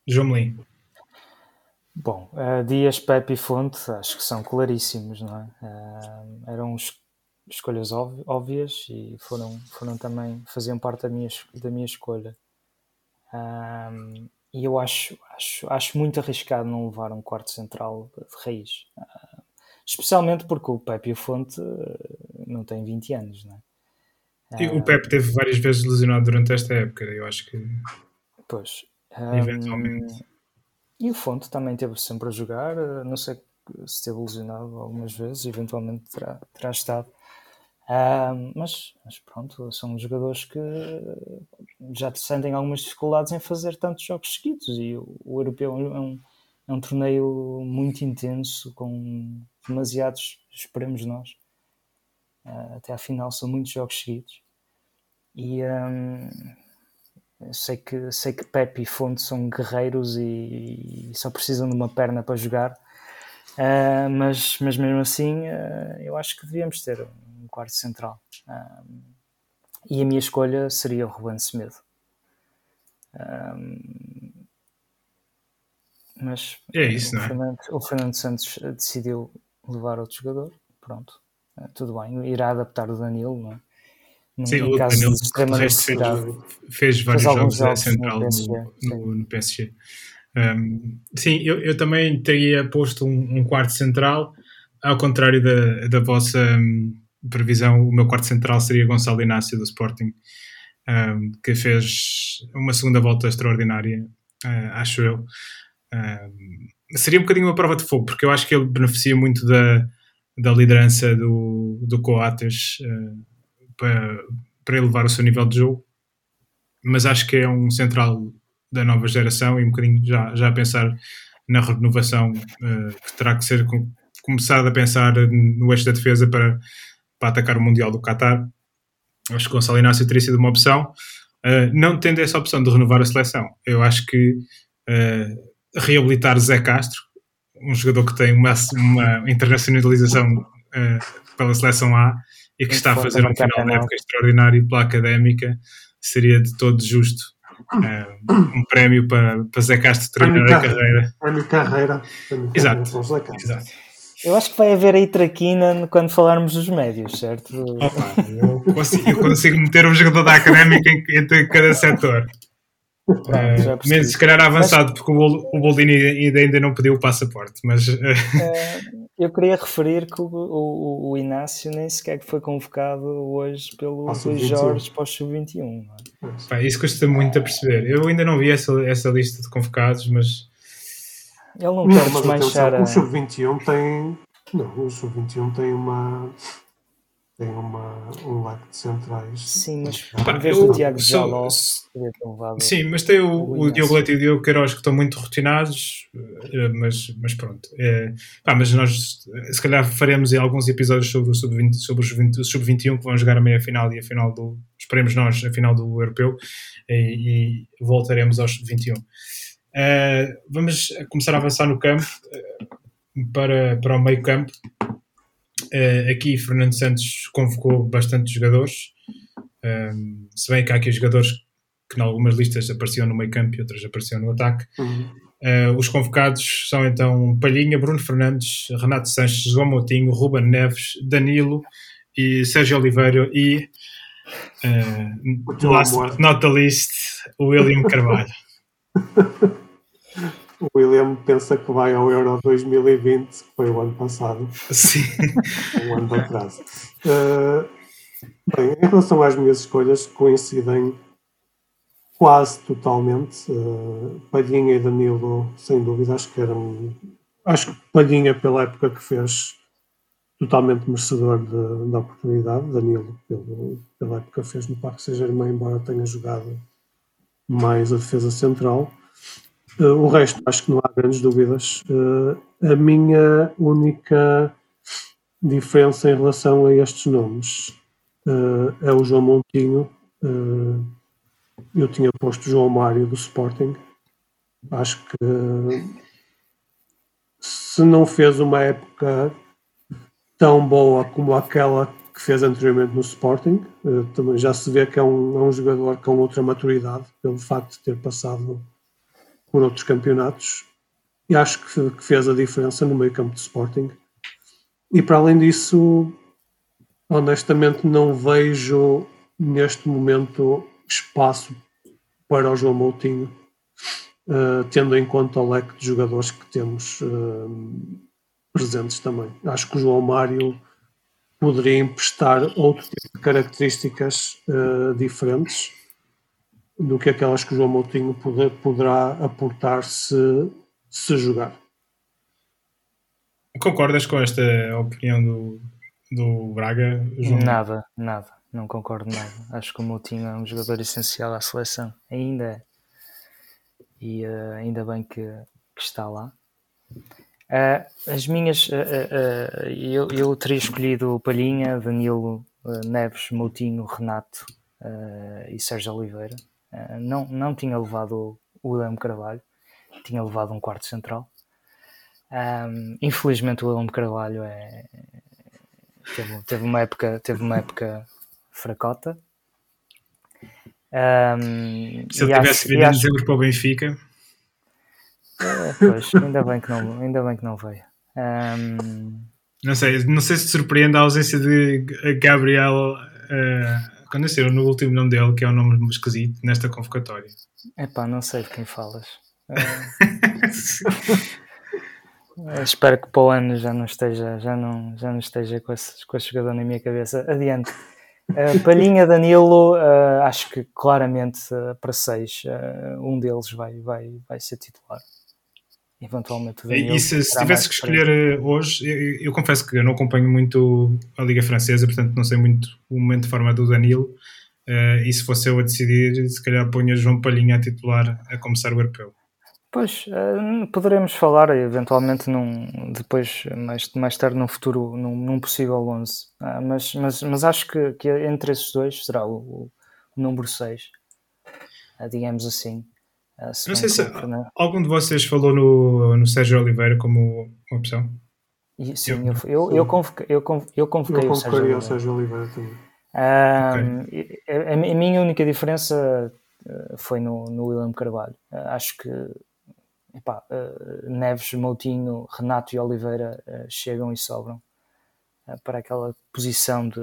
João Melim. Bom, uh, Dias, Pepe e Fonte acho que são claríssimos, não é? Uh, eram es escolhas óbvias e foram, foram também, faziam parte da minha, da minha escolha. Uh, e eu acho, acho, acho muito arriscado não levar um quarto central de raiz. especialmente porque o Pepe e o Fonte não têm 20 anos, não é? E o Pepe teve várias vezes lesionado durante esta época, eu acho que. Pois. Eventualmente. E o Fonte também teve sempre a jogar, eh, não sei se teve lesionado algumas vezes, eventualmente terá, terá estado. Uh, mas, mas, pronto, são jogadores que já sentem algumas dificuldades em fazer tantos jogos seguidos e o, o europeu é um, é um torneio muito intenso com demasiados, esperemos nós, uh, até à final são muitos jogos seguidos e um, sei que, sei que Pepe e Fonte são guerreiros e, e só precisam de uma perna para jogar, uh, mas, mas mesmo assim uh, eu acho que devíamos ter um quarto central. E a minha escolha seria o Ruben Semedo. mas é isso, o, não é? O Fernando Santos decidiu levar outro jogador, pronto, tudo bem, irá adaptar o Danilo, não é? Sim, o Danilo fez, fez, vários fez jogos, jogos central no PSG. No, no PSG. Um, sim, eu, eu, também teria posto um, um, quarto central, ao contrário da, da vossa um, previsão, o meu quarto central seria Gonçalo Inácio do Sporting, hum, que fez uma segunda volta extraordinária, uh, acho eu. Hum, seria um bocadinho uma prova de fogo, porque eu acho que ele beneficia muito da, da liderança do, do Coates. Uh, para, para elevar o seu nível de jogo, mas acho que é um central da nova geração e um bocadinho já, já a pensar na renovação uh, que terá que ser com, começado a pensar no eixo da defesa para, para atacar o Mundial do Qatar. Acho que o Gonçalo Inácio teria sido uma opção. Uh, não tendo essa opção de renovar a seleção, eu acho que reabilitar Zé Castro, um jogador que tem uma, uma internacionalização pela seleção A, e que está a fazer um final de época extraordinário pela académica, seria de todo justo uh, um prémio para, para Zé Castro terminar a carreira. Prémio carreira. Exato. Exato. Eu acho que vai haver aí traquina quando falarmos dos médios, certo? Opa, eu, consigo, eu consigo meter um jogador da académica entre cada setor. Uh, menos se calhar avançado, mas, porque o, Boldini ainda, ainda não pediu o passaporte, mas. Uh, eu queria referir que o, o, o, Inácio nem sequer foi convocado hoje pelo Luís Jorge para o Sub-21. É? Isso custa muito a perceber. Eu ainda não vi essa, essa lista de convocados, mas. Ele não, não quer desmanchar. O Sub-21 tem. Não, o Sub-21 tem uma tem uma, um leque de centrais. Sim, mas em vez do Tiago Jaló, Sim, mas tem o, o, Diogo Leite e o Diogo Queiroz que estão muito rotinados, eh, mas, mas pronto. É, pá, mas nós se calhar faremos alguns episódios sobre, o sub -20, sobre os sub-21 que vão jogar a meia final e a final do. Esperemos nós, a final do europeu e, e voltaremos aos sub-21. Uh, eh, vamos começar a avançar no campo uh, para, para o meio campo. Uh, aqui Fernando Santos convocou bastante jogadores, um, se bem que há aqui jogadores que em algumas listas apareciam no meio campo e outras apareciam no ataque. Uhum. Uh, os convocados são então Palhinha, Bruno Fernandes, Renato Sanches, João Moutinho, Ruben Neves, Danilo e Sérgio Oliveira e uh, last but not the least, William Carvalho. o William pensa que vai ao Euro 2020, que foi o ano passado. Sim. um ano de atraso. Uh, bem, em relação às minhas escolhas, coincidem quase totalmente. Uh, Palhinha e Danilo, sem dúvida, acho que eram. Acho que Palhinha, pela época que fez, totalmente merecedor da oportunidade. Danilo, pelo, pela época que fez no Parque Saint-Germain, embora tenha jogado mais a defesa central. Uh, o resto, acho que não há grandes dúvidas. Uh, a minha única diferença em relação a estes nomes uh, é o João Montinho. eu tinha posto João Mário do Sporting. Acho que se não fez uma época tão boa como aquela que fez anteriormente no Sporting, também já se vê que é um, é um jogador com outra maturidade, pelo facto de ter passado por outros campeonatos e acho que, que fez a diferença no meio campo de Sporting. E para além disso, honestamente não vejo neste momento espaço para o João Moutinho, uh, tendo em conta o leque de jogadores que temos uh, presentes também. Acho que o João Mário poderia emprestar outro tipo de características uh, diferentes do que aquelas que o João Moutinho poder, poderá aportar se, se jogar. Concordas com esta opinião do, do Braga, João? Nada, nada, não concordo nada. Acho que o Moutinho é um jogador essencial à seleção, ainda é. E uh, ainda bem que, que está lá. Uh, as minhas, uh, eu, eu teria escolhido Palhinha, Danilo, Neves, Moutinho, Renato e Sérgio Oliveira eh, não, não tinha levado o William Carvalho, tinha levado um quarto central. Um, infelizmente o William Carvalho é, teve, teve, uma época, teve uma época fracota. Um, Se ele tivesse vindo em dezembro para o Benfica. É, pois, ainda bem que não, ainda bem que não veio. Um, não sei, não sei se te surpreende a ausência de Gabriel uh, Conheceram no último nome dele, que é um nome esquisito, nesta convocatória. É pá, não sei de quem falas. Uh, espero que para o ano já não esteja, já não, já não esteja com esse, com esse jogador na minha cabeça. Adiante. Uh, Palhinha, Danilo, uh, acho que claramente para seis, um deles vai, vai, vai ser titular eventualmente. E se, se tivesse que escolher eh, hoje, eu, eu, confesso que eu não acompanho muito a Liga Francesa, portanto não sei muito o momento de forma do Danilo. Uh, e se fosse eu a decidir, se calhar ponha João Palhinha a titular a começar o europeu. Pois, uh, poderemos falar eventualmente num, depois, mais, mais tarde, num futuro, num, num possível 11. Uh, mas, mas, mas acho que, que entre esses dois será o, o número 6, digamos assim. Uh, não sei se né? algum de vocês falou no, no Sérgio Oliveira como uma opção. E, sim, eu, eu, eu, convoquei, eu, eu convoquei eu o Sérgio, o Sérgio Oliveira também. Um, okay. a, a, minha única diferença uh, foi no, no William Carvalho. Acho que epá, Neves, Moutinho, Renato e Oliveira chegam e sobram para aquela posição de,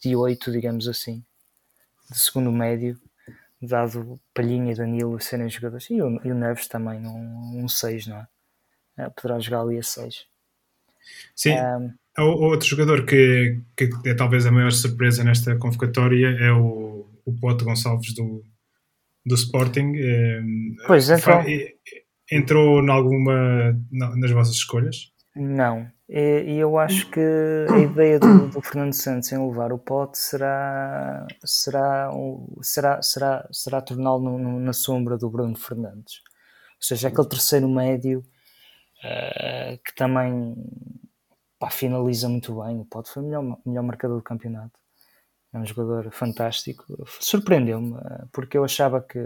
de 8, digamos assim, de segundo médio dado Palhinha e Danilo serem jogadores, e o, e o Neves também, um, um 6, não é? é? Poderá jogar ali a 6. Sim. Um, Outro jogador que, que é talvez a maior surpresa nesta convocatória é o, o Pote Gonçalves do, do Sporting. Pois, então... Entrou em alguma nas vossas escolhas? Não, e, eu acho que a ideia do, do, Fernando Santos em levar o pote será será será será será torná-lo na sombra do Bruno Fernandes. Ou seja aquele terceiro médio uh, que também pá, finaliza muito bem o pote. Foi o melhor, melhor marcador do campeonato. É um jogador fantástico. Surpreendeu-me uh, porque eu achava que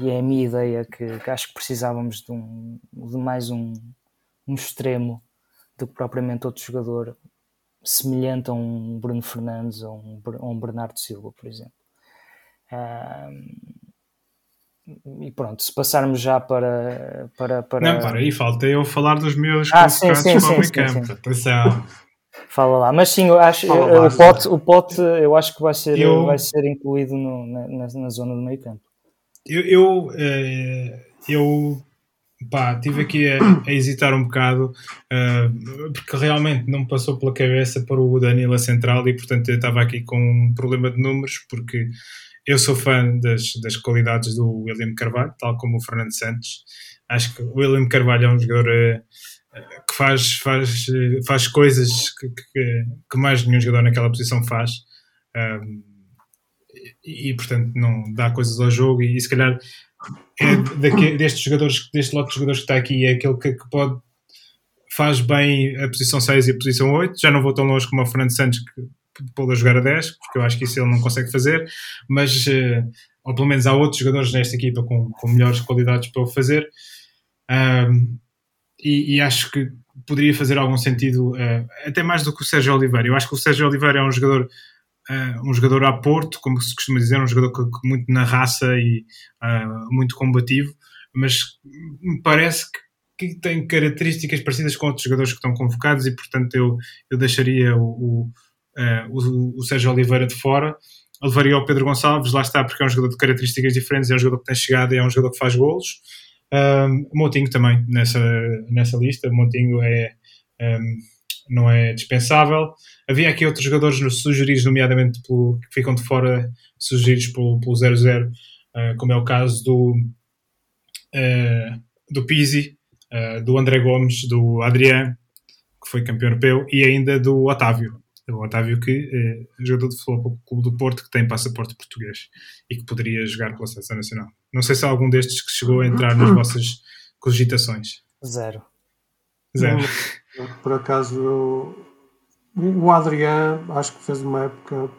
e é a minha ideia que, que acho que precisávamos de, um, de mais um, um extremo do que propriamente outro jogador semelhante a um Bruno Fernandes ou um, um Bernardo Silva, por exemplo. e pronto, se passarmos já para. para, para... Não, para aí, falta eu falar dos meus ah, sim, sim, sim, sim, campo. Atenção. Fala lá, mas sim, eu acho Fala o, pote, o pote eu acho que vai ser, eu, vai ser incluído no, na, na, zona do meio campo. Eu, eu, eh, eu pá, tive aqui a, a hesitar um bocado uh, porque realmente não me passou pela cabeça para o Danilo a central e portanto eu estava aqui com um problema de números porque eu sou fã das, das qualidades do William Carvalho, tal como o Fernando Santos. Acho que o William Carvalho é um jogador uh, que faz, faz, faz coisas que, que, que, mais nenhum jogador naquela posição faz. Um, e, e, portanto não dá coisas ao jogo e, e se calhar é daqui, destes jogadores, deste lote de jogadores que está aqui é aquele que, que, pode faz bem a posição 6 e a posição 8, já não vou tão longe como o Fernando Santos que pô-lo a jogar a 10, porque eu acho que isso ele não consegue fazer, mas, uh, ou pelo menos há outros jogadores nesta equipa com, com melhores qualidades para o fazer, um, e, e, acho que poderia fazer algum sentido, uh, até mais do que o Sérgio Oliveira. Eu acho que o Sérgio Oliveira é um jogador, um jogador a Porto, como se costuma dizer, um jogador muito na raça e muito combativo, mas me parece que que tem características parecidas com outros jogadores que estão convocados e portanto eu, eu deixaria o, o, uh, o, o Sérgio Oliveira de fora. Levaria o Pedro Gonçalves, lá está, porque é um jogador de características diferentes, é um jogador que tem chegada e é um jogador que faz golos. Um, Montinho também nessa, nessa lista. Montinho é, um, não é dispensável. Havia aqui outros jogadores sugeridos, nomeadamente pelo, que ficam de fora, sugeridos pelo, pelo 0-0, uh, como é o caso do, uh, do Pizzi, uh, do André Gomes, do Adriano, que foi campeão europeu, e ainda do Otávio o Otávio que é jogador de futebol do Clube do Porto que tem passaporte português e que poderia jogar pela Seleção Nacional. Não sei se há algum destes que chegou a entrar nas vossas cogitações. Zero. Zero. Por acaso, o Adriano acho que fez uma época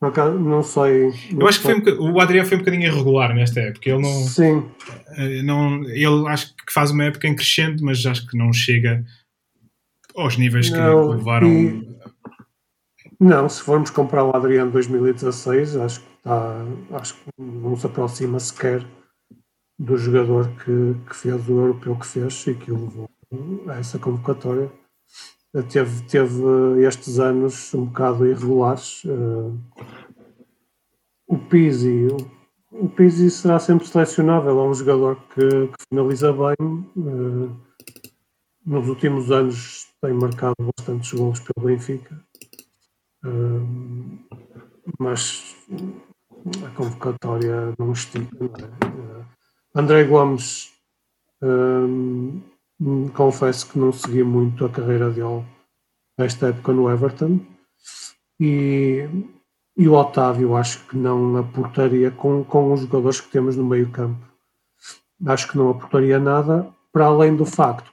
por acaso, não sei. Eu acho que foi um, o Adriano foi um bocadinho irregular nesta época. Ele não. Sim. Eh, não, ele acho que faz uma época em crescente, mas acho que não chega aos níveis não, que levaram. E, não, se formos comprar o Adriano 2016, acho que, está, acho que não se aproxima sequer do jogador que, que fez o europeu que fez e que o levou essa convocatória. Teve, teve estes anos um bocado irregulares. Eh, o Pizzi, o Pizzi será sempre selecionável, é um jogador que, que finaliza bem. Eh, nos últimos anos tem marcado bastantes gols pelo Benfica, mas a convocatória não estica. Não é? André Gomes, confesso que não segui muito a carreira dele esta época no Everton e, e o Otávio acho que não aportaria com, com os jogadores que temos no meio campo. Acho que não aportaria nada, para além do facto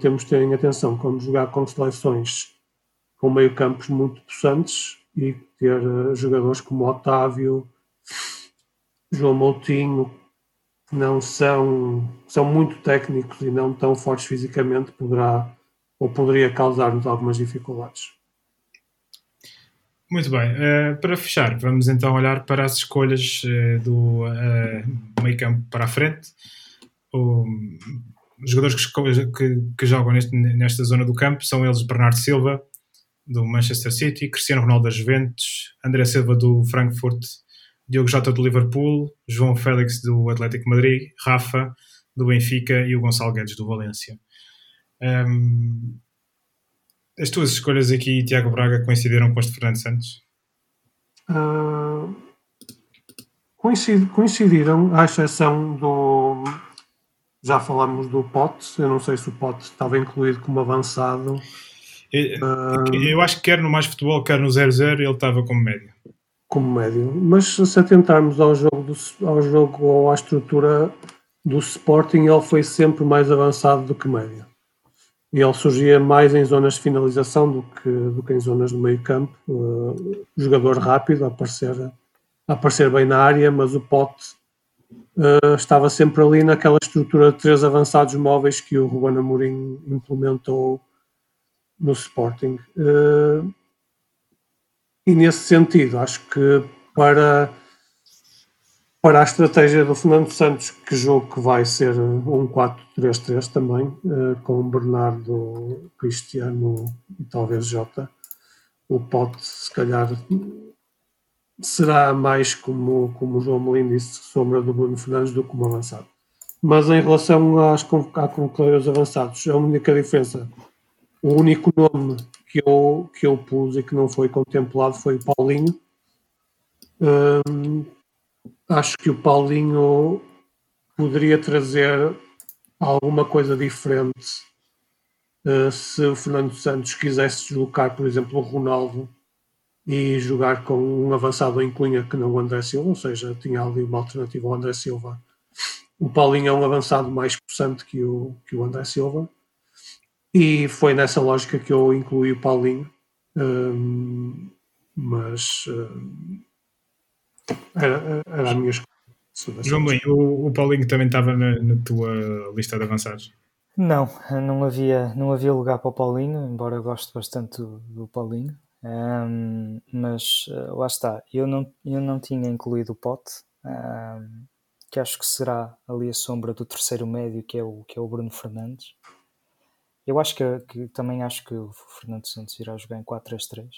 temos de ter em atenção quando jogar com seleções com meio campos muito possantes e ter uh, jogadores como Otávio, João Moutinho, que não são, são muito técnicos e não tão fortes fisicamente, poderá ou poderia causar-nos algumas dificuldades. Muito bem, uh, para fechar, vamos então olhar para as escolhas uh, do meio campo para a frente. O, os jogadores que, que, que jogam neste, nesta zona do campo são eles Bernardo Silva, do Manchester City, Cristiano Ronaldo da Juventus, André Silva do Frankfurt, Diogo Jota do Liverpool, João Félix do Atlético Madrid, Rafa do Benfica e o Gonçalo Guedes do Valência. Um, as tuas escolhas aqui, Tiago Braga, coincidiram com as de Fernando Santos? Uh, coincidiram, à exceção do, já falamos do Pote, eu não sei se o Pote estava incluído como avançado. Eu, uh, eu acho que quer no mais futebol, quer no 0-0, ele estava como médio. Como médio. Mas se atentarmos ao jogo, do, ao jogo ou à estrutura do Sporting, ele foi sempre mais avançado do que médio. E ele surgia mais em zonas de finalização do que, do que em zonas do meio campo. Uh, jogador rápido, a aparecer, a aparecer bem na área, mas o Pote uh, estava sempre ali naquela estrutura de três avançados móveis que o Ruben Amorim implementou no Sporting. Uh, e nesse sentido, acho que para, para a estratégia do Fernando Santos, que jogo que vai ser um 4-3-3 também, com Bernardo, Cristiano e talvez Jota. O Pote, se calhar, será mais, como, como o João Molino disse, sombra do Bruno Fernandes do que como avançado. Mas em relação às convocatórios avançados, a única diferença, o único nome que eu, que eu pus e que não foi contemplado foi o Paulinho. Hum, acho que o Paulinho poderia trazer alguma coisa diferente uh, se o Fernando Santos quisesse deslocar, por exemplo, o Ronaldo e jogar com um avançado em cunha que não o André Silva, ou seja, tinha ali uma alternativa ao André Silva. O Paulinho é um avançado mais possante que o, que o André Silva. E foi nessa lógica que eu incluí o Paulinho. Um, mas um, era, era a minha escolha. João bem, o, o Paulinho também estava na, na, tua lista de avançados? Não, não havia, não havia lugar para o Paulinho, embora eu goste bastante do, do Paulinho. Um, mas uh, lá está, eu não, eu não tinha incluído o Pote, um, que acho que será ali a sombra do terceiro médio, que é o, que é o Bruno Fernandes. Eu acho que, que também acho que o Fernando Santos irá jogar em 4-3-3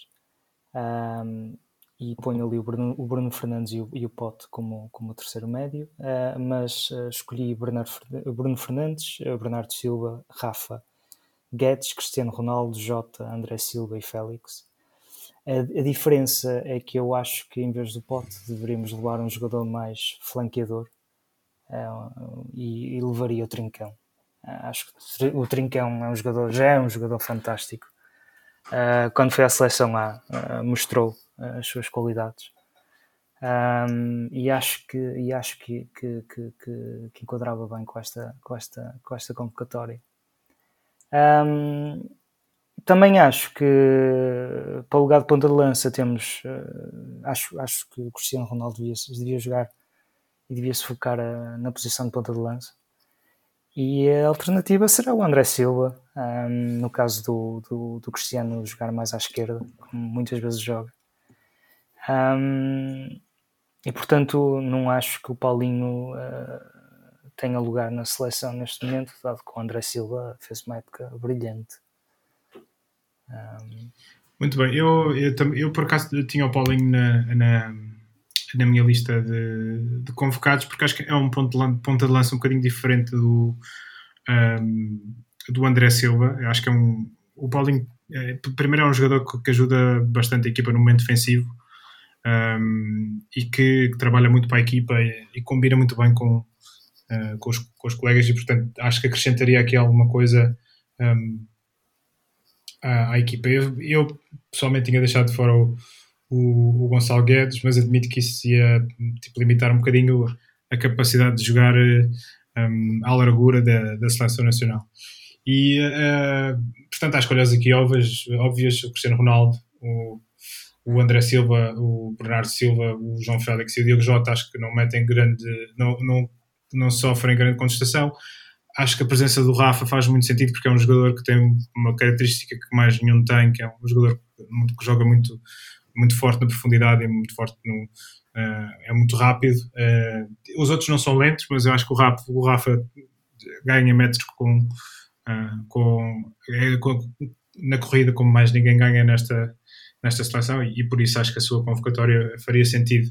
um, e ponho ali o Bruno, o Bruno Fernandes e o, e o, Pote como, como terceiro médio, uh, mas uh, escolhi Bernardo, Bruno Fernandes, Bernardo Silva, Rafa, Guedes, Cristiano Ronaldo, Jota, André Silva e Félix. A, a, diferença é que eu acho que em vez do Pote deveríamos levar um jogador mais flanqueador uh, e, e, levaria o Trincão. Uh, acho que o Trincão é um jogador, já é um jogador fantástico. Uh, quando foi à seleção lá, mostrou as suas qualidades. Um, e acho que, e acho que, que, que, que, enquadrava bem com esta, com esta, com esta convocatória. Um, também acho que para o lugar de ponta de lança temos. Uh, acho, acho que o Cristiano Ronaldo devia, devia jogar e devia se focar uh, na posição de ponta de lança. E a alternativa será o André Silva, um, no caso do, do, do, Cristiano jogar mais à esquerda, como muitas vezes joga. Um, e portanto, não acho que o Paulinho uh, tenha lugar na seleção neste momento, dado que o André Silva fez uma época brilhante. Um... Muito bem, eu, eu, eu, por acaso tinha o Paulinho na, na, na minha lista de, de, convocados, porque acho que é um ponto de, de lança um bocadinho diferente do, um, do André Silva. Eu acho que é um. O Paulinho, é, primeiro, é um jogador que, que, ajuda bastante a equipa no momento defensivo um, e que, que, trabalha muito para a equipa e, e combina muito bem com, uh, com, os, com, os, colegas, e portanto acho que acrescentaria aqui alguma coisa. Um, à, à equipa. Eu, eu, pessoalmente tinha deixado de fora o, o, o, Gonçalo Guedes, mas admito que isso ia tipo, limitar um bocadinho a capacidade de jogar um, à largura da, da seleção nacional. E, uh, portanto, há escolhas aqui óbvias, óbvias o Cristiano Ronaldo, o, o André Silva, o Bernardo Silva, o João Félix e o Diogo Jota, acho que não metem grande, não, não, não sofrem grande contestação acho que a presença do Rafa faz muito sentido porque é um jogador que tem uma característica que mais nenhum tem, que é um jogador que joga muito, muito forte na profundidade e muito forte no, uh, é muito rápido. Uh, os outros não são lentos, mas eu acho que o Rafa, o Rafa ganha metros com, uh, com, é, com, na corrida como mais ninguém ganha nesta, nesta seleção e, e por isso acho que a sua convocatória faria sentido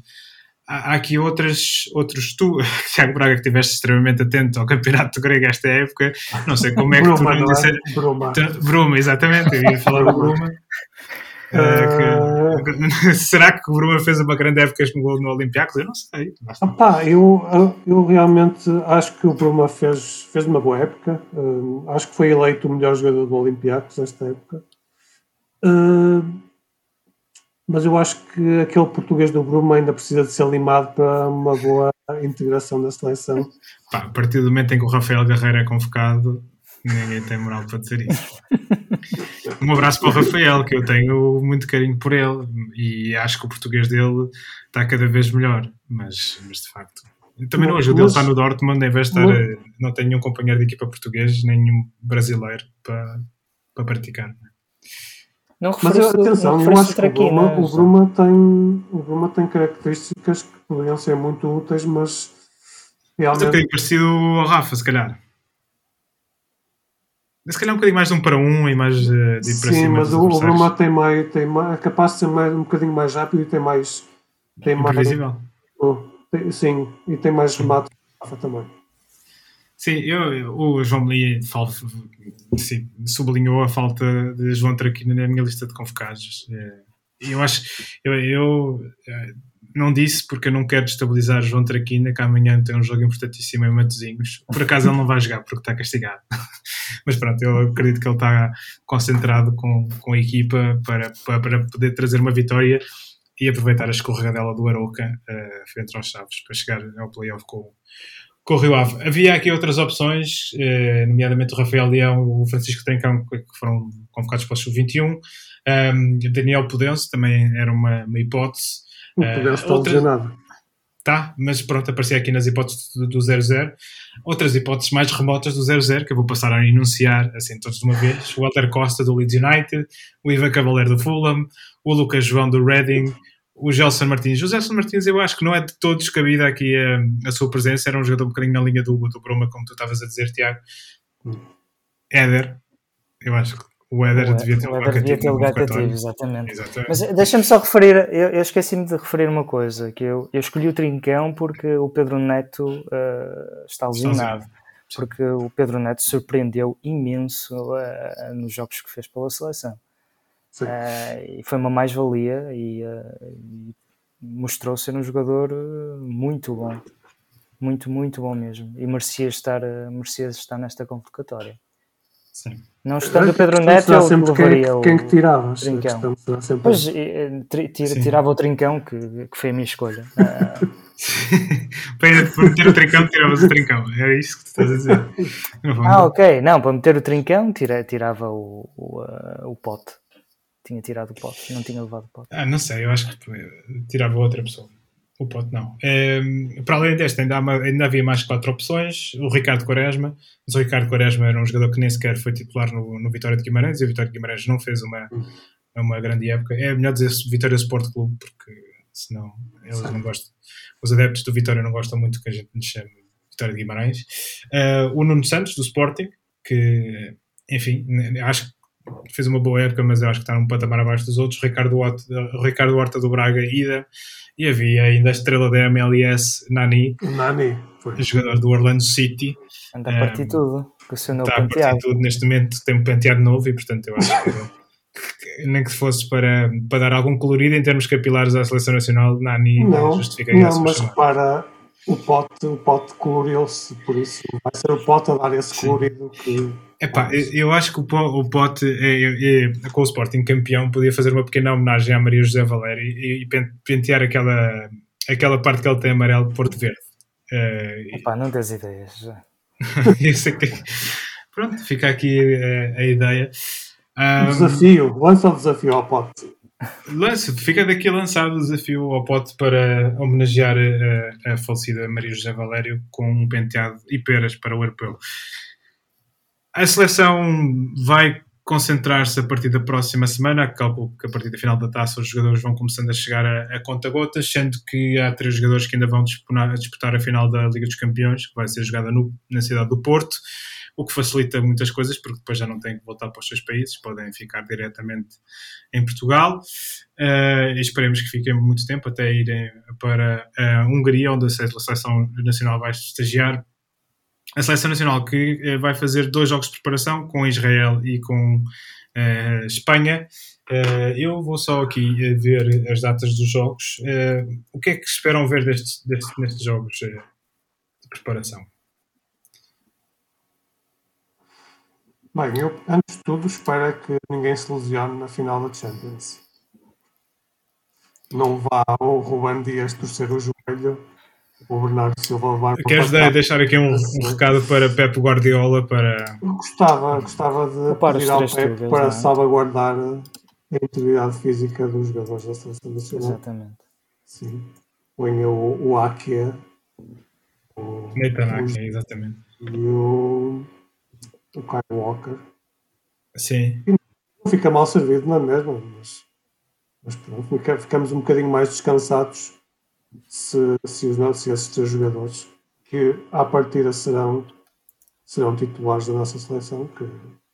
há aqui outras, outros. Tu, Tiago Braga, que estiveste extremamente atento ao campeonato grego esta época, não sei como é que Bruma, tu não. É? Bruma. Bruma, exatamente, eu ia falar do Bruma. Uh, que, será que o Bruma fez uma grande época no gol no Olympiacos? Eu não sei. Opa, eu, eu realmente acho que o Bruma fez, fez uma boa época. Uh, acho que foi eleito o melhor jogador do Olympiacos esta época. Uh, mas eu acho que aquele português do Bruma ainda precisa de ser limado para uma boa integração da seleção. Pá, a partir do momento em que o Rafael Guerreiro é convocado, ninguém tem moral para dizer isso. um abraço para o Rafael, que eu tenho muito carinho por ele e acho que o português dele está cada vez melhor, mas, mas de facto. Também não ajuda, ele está no Dortmund, em vez de estar, mas, não tem nenhum companheiro de equipa português, nem nenhum brasileiro para, para praticar. Não Mas eu, referiste- atenção, não eu acho que Bruma, o. Bruma tem, o Bruma tem características que poderiam ser muito úteis, mas Mas é um realmente parecido ao Rafa, se calhar. Se calhar um bocadinho mais de um para um e mais eh, de ir para sim, cima mas dos o. Bruma tem mais, tem mais, é capaz de ser mais, um bocadinho mais rápido e tem mais, tem mais Imprevisível. oh, tem- sim, e tem mais remate que o Rafa também. Sim, eu, o João Melia sim, sublinhou a falta de João Traquina na minha lista de convocados. Eh, eu acho, eu, eu, eh, não disse porque eu não quero destabilizar João Traquina, que amanhã tem um jogo importantíssimo em Matosinhos. Por acaso ele não vai jogar porque está castigado. Mas pronto, eu acredito que ele está concentrado com, com a equipa para, para, para poder trazer uma vitória e aproveitar a escorregadela do Aroca eh, frente aos Chaves para chegar ao playoff com, com o Rio Ave. Havia aqui outras opções, eh, nomeadamente o Rafael Leão o Francisco Trencão, que foram convocados para o Sub-21. Um, Daniel Pudense também era uma, uma hipótese. O Eh, poder está outra- lesionado. Tá, mas pronto, aparecia aqui nas hipóteses do, do 0-0. Outras hipóteses mais remotas do 0-0, que eu vou passar a enunciar assim todos de uma vez. O Walter Costa do Leeds United, o Ivan Cavaleiro do Fulham, o Lucas João do Reading, o Gelson Martins. O Gelson Martins eu acho que não é de todo descabida aqui a, a sua presença, era um jogador um bocadinho na linha do, do Bruma, como tu estavas a dizer, Tiago. Éder, eu acho que o Éder devia ter o lugar devia ter exatamente. Exatamente. Mas eh, deixa-me só referir, eu, eu esqueci-me de referir uma coisa, que eu, eu escolhi o Trincão porque o Pedro Neto eh, está lesionado. Porque o Pedro Neto surpreendeu imenso eh, nos jogos que fez pela seleção. Sim. Eh, e foi uma mais-valia e, e mostrou ser um jogador muito bom. Muito, muito bom mesmo. E merecia estar, merecia estar nesta convocatória. Sim. Não estando o Pedro Neto, será ele sempre quem, levaria o... quem que tiravas. A Trincão. será sempre Pois, eh, tri- tira- tirava o Trincão, que, que foi a minha escolha. Ah, para meter o trincão, tiravas o trincão. Era isso que tu estás a dizer. Ah, ok. Não, para meter o Trincão, tira, tirava o, o, ah, o pote. Tinha tirado o pote, não tinha levado o pote. Ah, não sei, eu acho que eh, tirava outra pessoa. O pote não. Ehm, para além desta, ainda, uma- ainda havia mais quatro opções. O Ricardo Quaresma. Mas o Ricardo Quaresma era um jogador que nem sequer foi titular no, no Vitória de Guimarães e o Vitória de Guimarães não fez uma, uma grande época. É melhor dizer Vitória Sport Clube, porque senão eles não gostam. Os adeptos do Vitória não gostam muito que a gente lhes chame Vitória de Guimarães. Eh, o Nuno Santos, do Sporting, que, enfim, acho que fez uma boa época, mas eu acho que está num patamar abaixo dos outros. Ricardo Horta, Ricardo Horta do Braga, Ida. E havia ainda a estrela da MLS, Nani, O Nani. Foi. jogador do Orlando City. Anda a partir Um, tudo, com o seu novo Está a penteado. partir tudo. Neste momento tem um penteado novo e, portanto, eu acho que, que nem que fosse para, para dar algum colorido em termos capilares à seleção nacional, Nani Não, justificaria a não mas repara, o pote, o pote coloriu-se, por isso vai ser o pote a dar esse Sim. colorido que Epá, eu, eu acho que o, Po- o Pote, é, é, com o Sporting campeão, podia fazer uma pequena homenagem à Maria José Valério e, e pen- pentear aquela, aquela parte que ele tem amarelo por de verde. Eh, Epá, não tens ideias. já. isso aqui- Pronto, fica aqui eh, a ideia. o Ah, desafio, lança o desafio ao pote. Lança, fica daqui lançado o desafio ao pote para homenagear a, a falecida Maria José Valério com um penteado e peras para o europeu. A seleção vai concentrar-se a partir da próxima semana. Calculo que a partir da final da taça os jogadores vão começando a chegar a, a conta-gotas, sendo que há três jogadores que ainda vão disputar, disputar a final da Liga dos Campeões, que vai ser jogada no- na cidade do Porto, o que facilita muitas coisas, porque depois já não têm que voltar para os seus países, podem ficar diretamente em Portugal. Uh, esperemos que fiquem muito tempo até irem para a Hungria, onde a seleção nacional vai estagiar. A seleção nacional que eh, vai fazer dois jogos de preparação com Israel e com eh, Espanha. Eh, eu vou só aqui ver as datas dos jogos. O que é que esperam ver destes, destes, nestes jogos de preparação? Bem, eu antes de tudo espero que ninguém se lesione na final da Champions. Não vá o Ruben Dias torcer o joelho, o Bernardo Silva levar para Queres patamar. deixar aqui um, um recado para Pep Guardiola para Gostava, gostava de os pedir ao Pep tugas, para não é? salvaguardar a integridade física dos jogadores da seleção nacional. Exatamente. Sim. Ponha o, o Akia o, Nathan Ake, exatamente. e o, o Kyle Walker. Sim. fica mal servido na mesma, mas, mas pronto, ficamos um bocadinho mais descansados se, se, se esses três jogadores, que à partida serão, serão titulares da nossa seleção, que,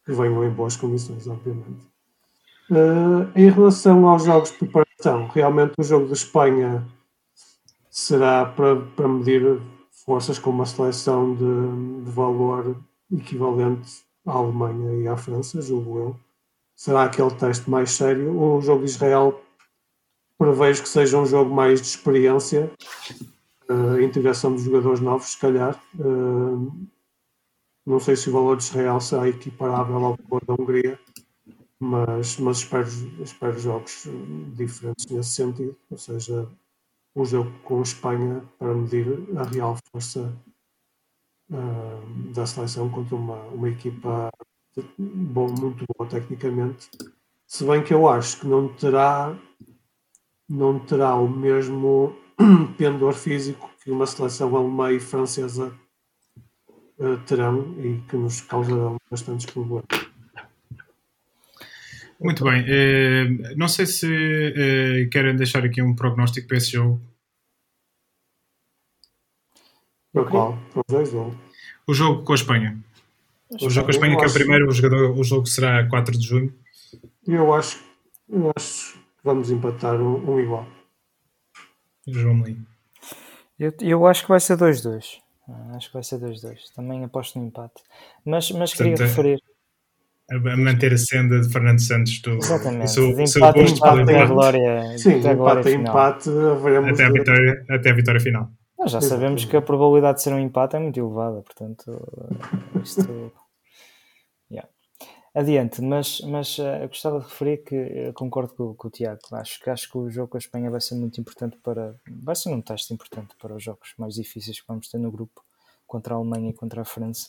que venham em boas condições, obviamente. Uh, em relação aos jogos de preparação, realmente o jogo de Espanha será para, para medir forças com uma seleção de, de valor equivalente à Alemanha e à França, julgo eu. Será aquele teste mais sério. O jogo de Israel prevejo que seja um jogo mais de experiência, uh, integração de jogadores novos, se calhar. Uh, não sei se o valor de Israel será equiparável ao valor da Hungria, mas, mas espero, espero jogos diferentes nesse sentido. Ou seja, um jogo com Espanha para medir a real força uh, da seleção contra uma, uma equipa bom, muito boa tecnicamente. Se bem que eu acho que não terá não terá o mesmo pendor físico que uma seleção alemã e francesa uh, terão e que nos causarão bastantes problemas. Muito bem. Uh, não sei se uh, querem deixar aqui um prognóstico para esse jogo. Para qual? Para os dois ou? O jogo com a Espanha. O jogo com a Espanha, que é o primeiro, o, jogador, o jogo será 4 de junho. Eu acho, eu acho vamos empatar um, um igual. João Lee. Eu, eu acho que vai ser 2-2. Ah, acho que vai ser 2-2. Também aposto no empate. Mas, mas Portanto, queria referir. A manter a senda de Fernando Santos do, Exatamente. seu, de seu empate, gosto empate, pela glória. Sim, até empate, empate, até a, vitória, até a vitória final. Nós já sabemos que a probabilidade de ser um empate é muito elevada, portanto, isto. Adiante, mas, mas uh, gostava de referir que concordo com, com, o Tiago. Acho que, acho que o jogo com a Espanha vai ser muito importante para. Vai ser um teste importante para os jogos mais difíceis que vamos ter no grupo contra a Alemanha e contra a França.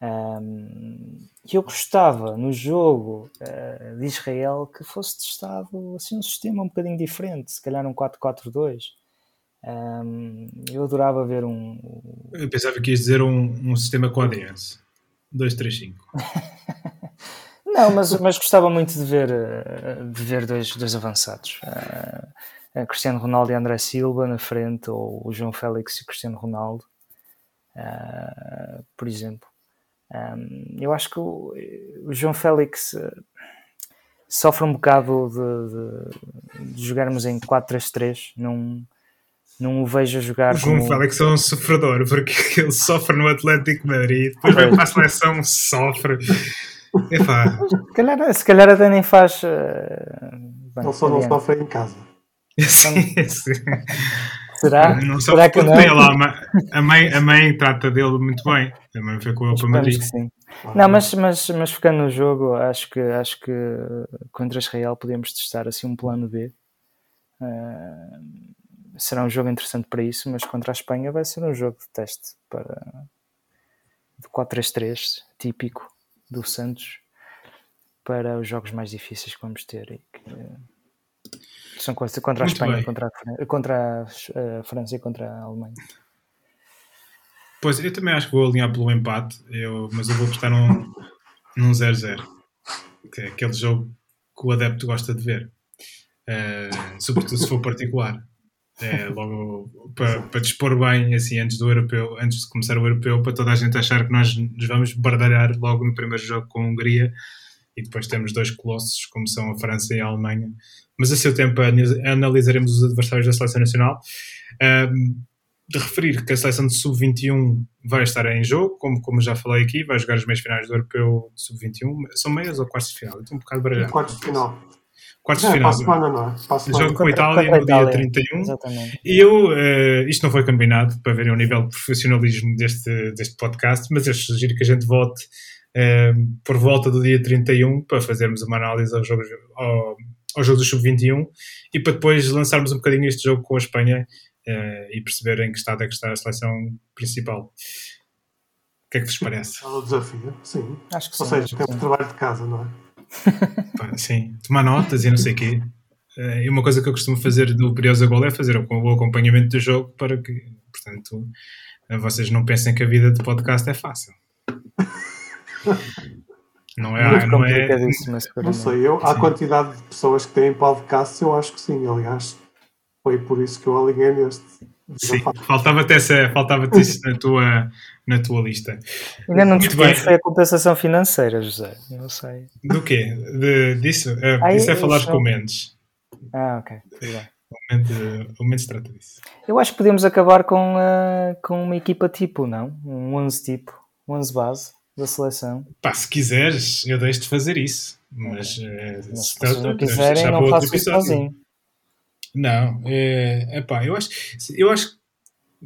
Um, eu gostava no jogo uh, de Israel que fosse testado assim um sistema um bocadinho diferente, se calhar um 4-4-2 um, eu adorava ver um. Eu pensava que ias dizer um, um sistema com ADS 235. Não, mas, mas gostava muito de ver, de ver dois, dois avançados. Uh, Cristiano Ronaldo e André Silva na frente, ou o João Félix e Cristiano Ronaldo, uh, por exemplo. Um, eu acho que o, o João Félix sofre um bocado de, de, de jogarmos em 4-3-3, num, não o vejo jogar. O João como... Félix é um sofredor, porque ele sofre no Atlético Madrid, depois vem para a seleção, sofre. Epá. Se, calhar, se calhar até nem faz. Uh... Bem, ele só não sofre em casa. Sim, sim. Será? Não Será que não? Lá, a, mãe, a mãe trata dele muito bem. A mãe foi com ele para Madrid. sim. Não, mas, mas, mas ficando no jogo, acho que, acho que contra Israel podemos testar assim um plano B. Uh, será um jogo interessante para isso, mas contra a Espanha vai ser um jogo de teste para do 4-3-3 típico do Santos para os jogos mais difíceis que vamos ter e que são contra a Espanha, contra a, contra a França e contra a Alemanha. Pois, eu também acho que vou alinhar pelo empate, eu, mas eu vou apostar num, num 0-0, que é aquele jogo que o adepto gosta de ver, uh, sobretudo se for particular. É, logo para, para dispor bem assim antes do europeu, antes de começar o europeu, para toda a gente achar que nós nos vamos bardalhar logo no primeiro jogo com a Hungria e depois temos dois colossos como são a França e a Alemanha. Mas a seu tempo analisaremos os adversários da seleção nacional. Um, de referir que a seleção de sub-21 vai estar em jogo, como, como já falei aqui, vai jogar os meios finais do europeu de sub-21. São meias ou quartos de final? Estou um bocado baralhado. Quartos de final quartos de final. Semana, não é? A semana. Jogo com a Itália no dia 31. Exatamente. E eu, uh, isto não foi combinado para verem o nível de profissionalismo deste, deste podcast, mas eu sugiro que a gente vote uh, por volta do dia 31 para fazermos uma análise ao jogo, ao, ao jogo do Sub-21 e para depois lançarmos um bocadinho este jogo com a Espanha uh, e perceber em que estado é que está a seleção principal. O que é que vos parece? É um desafio, sim. Acho que Ou sim, seja, temos trabalho de casa, não é? Sim, tomar notas e não sei o quê. Eh, e uma coisa que eu costumo fazer do Curiosa Gol é fazer o acompanhamento do jogo para que, portanto, vocês não pensem que a vida de podcast é fácil. Não é. Não, é, não sei, eu, a quantidade de pessoas que têm podcasts, eu acho que sim. Aliás, foi por isso que eu alinhei neste. Sim, faltava-te essa, faltava isso na tua, na tua lista. Ainda não discutimos foi a compensação financeira, José. Não sei. Do quê? De, disso? Uh, isso é falar com Mendes. Ah, ok. O Mendes trata disso. Eu acho que podemos acabar com, uh, com uma equipa tipo, não? Um 11 tipo, um 11 base da seleção. Pá, se quiseres, eu deixo de fazer isso. Mas, uh, mas se, se não quiserem, não faço isso sozinho. Não, é, epá, eu acho, eu acho que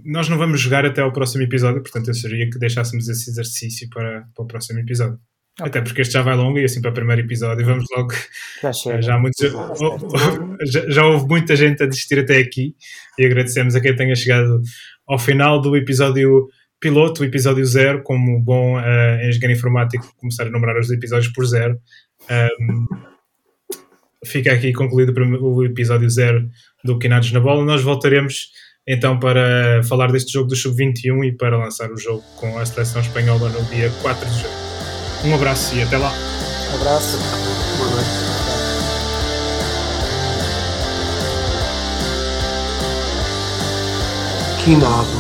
nós não vamos jogar até ao próximo episódio, portanto eu seria que deixássemos esse exercício para, para o próximo episódio. Okay. Até porque este já vai longo e assim para o primeiro episódio vamos logo. Já, chega. já, muitos, já, já, houve muita gente a desistir até aqui e agradecemos a quem tenha chegado ao final do episódio piloto, o episódio zero, como bom uh, engenheiro informático começar a numerar os episódios por zero. Um, fica aqui concluído o episódio zero do Quinados na Bola. Nós voltaremos então para falar deste jogo do Sub-21 e para lançar o jogo com a seleção espanhola no dia 4 de julho. Um abraço e até lá. Um abraço. Boa noite. Quinados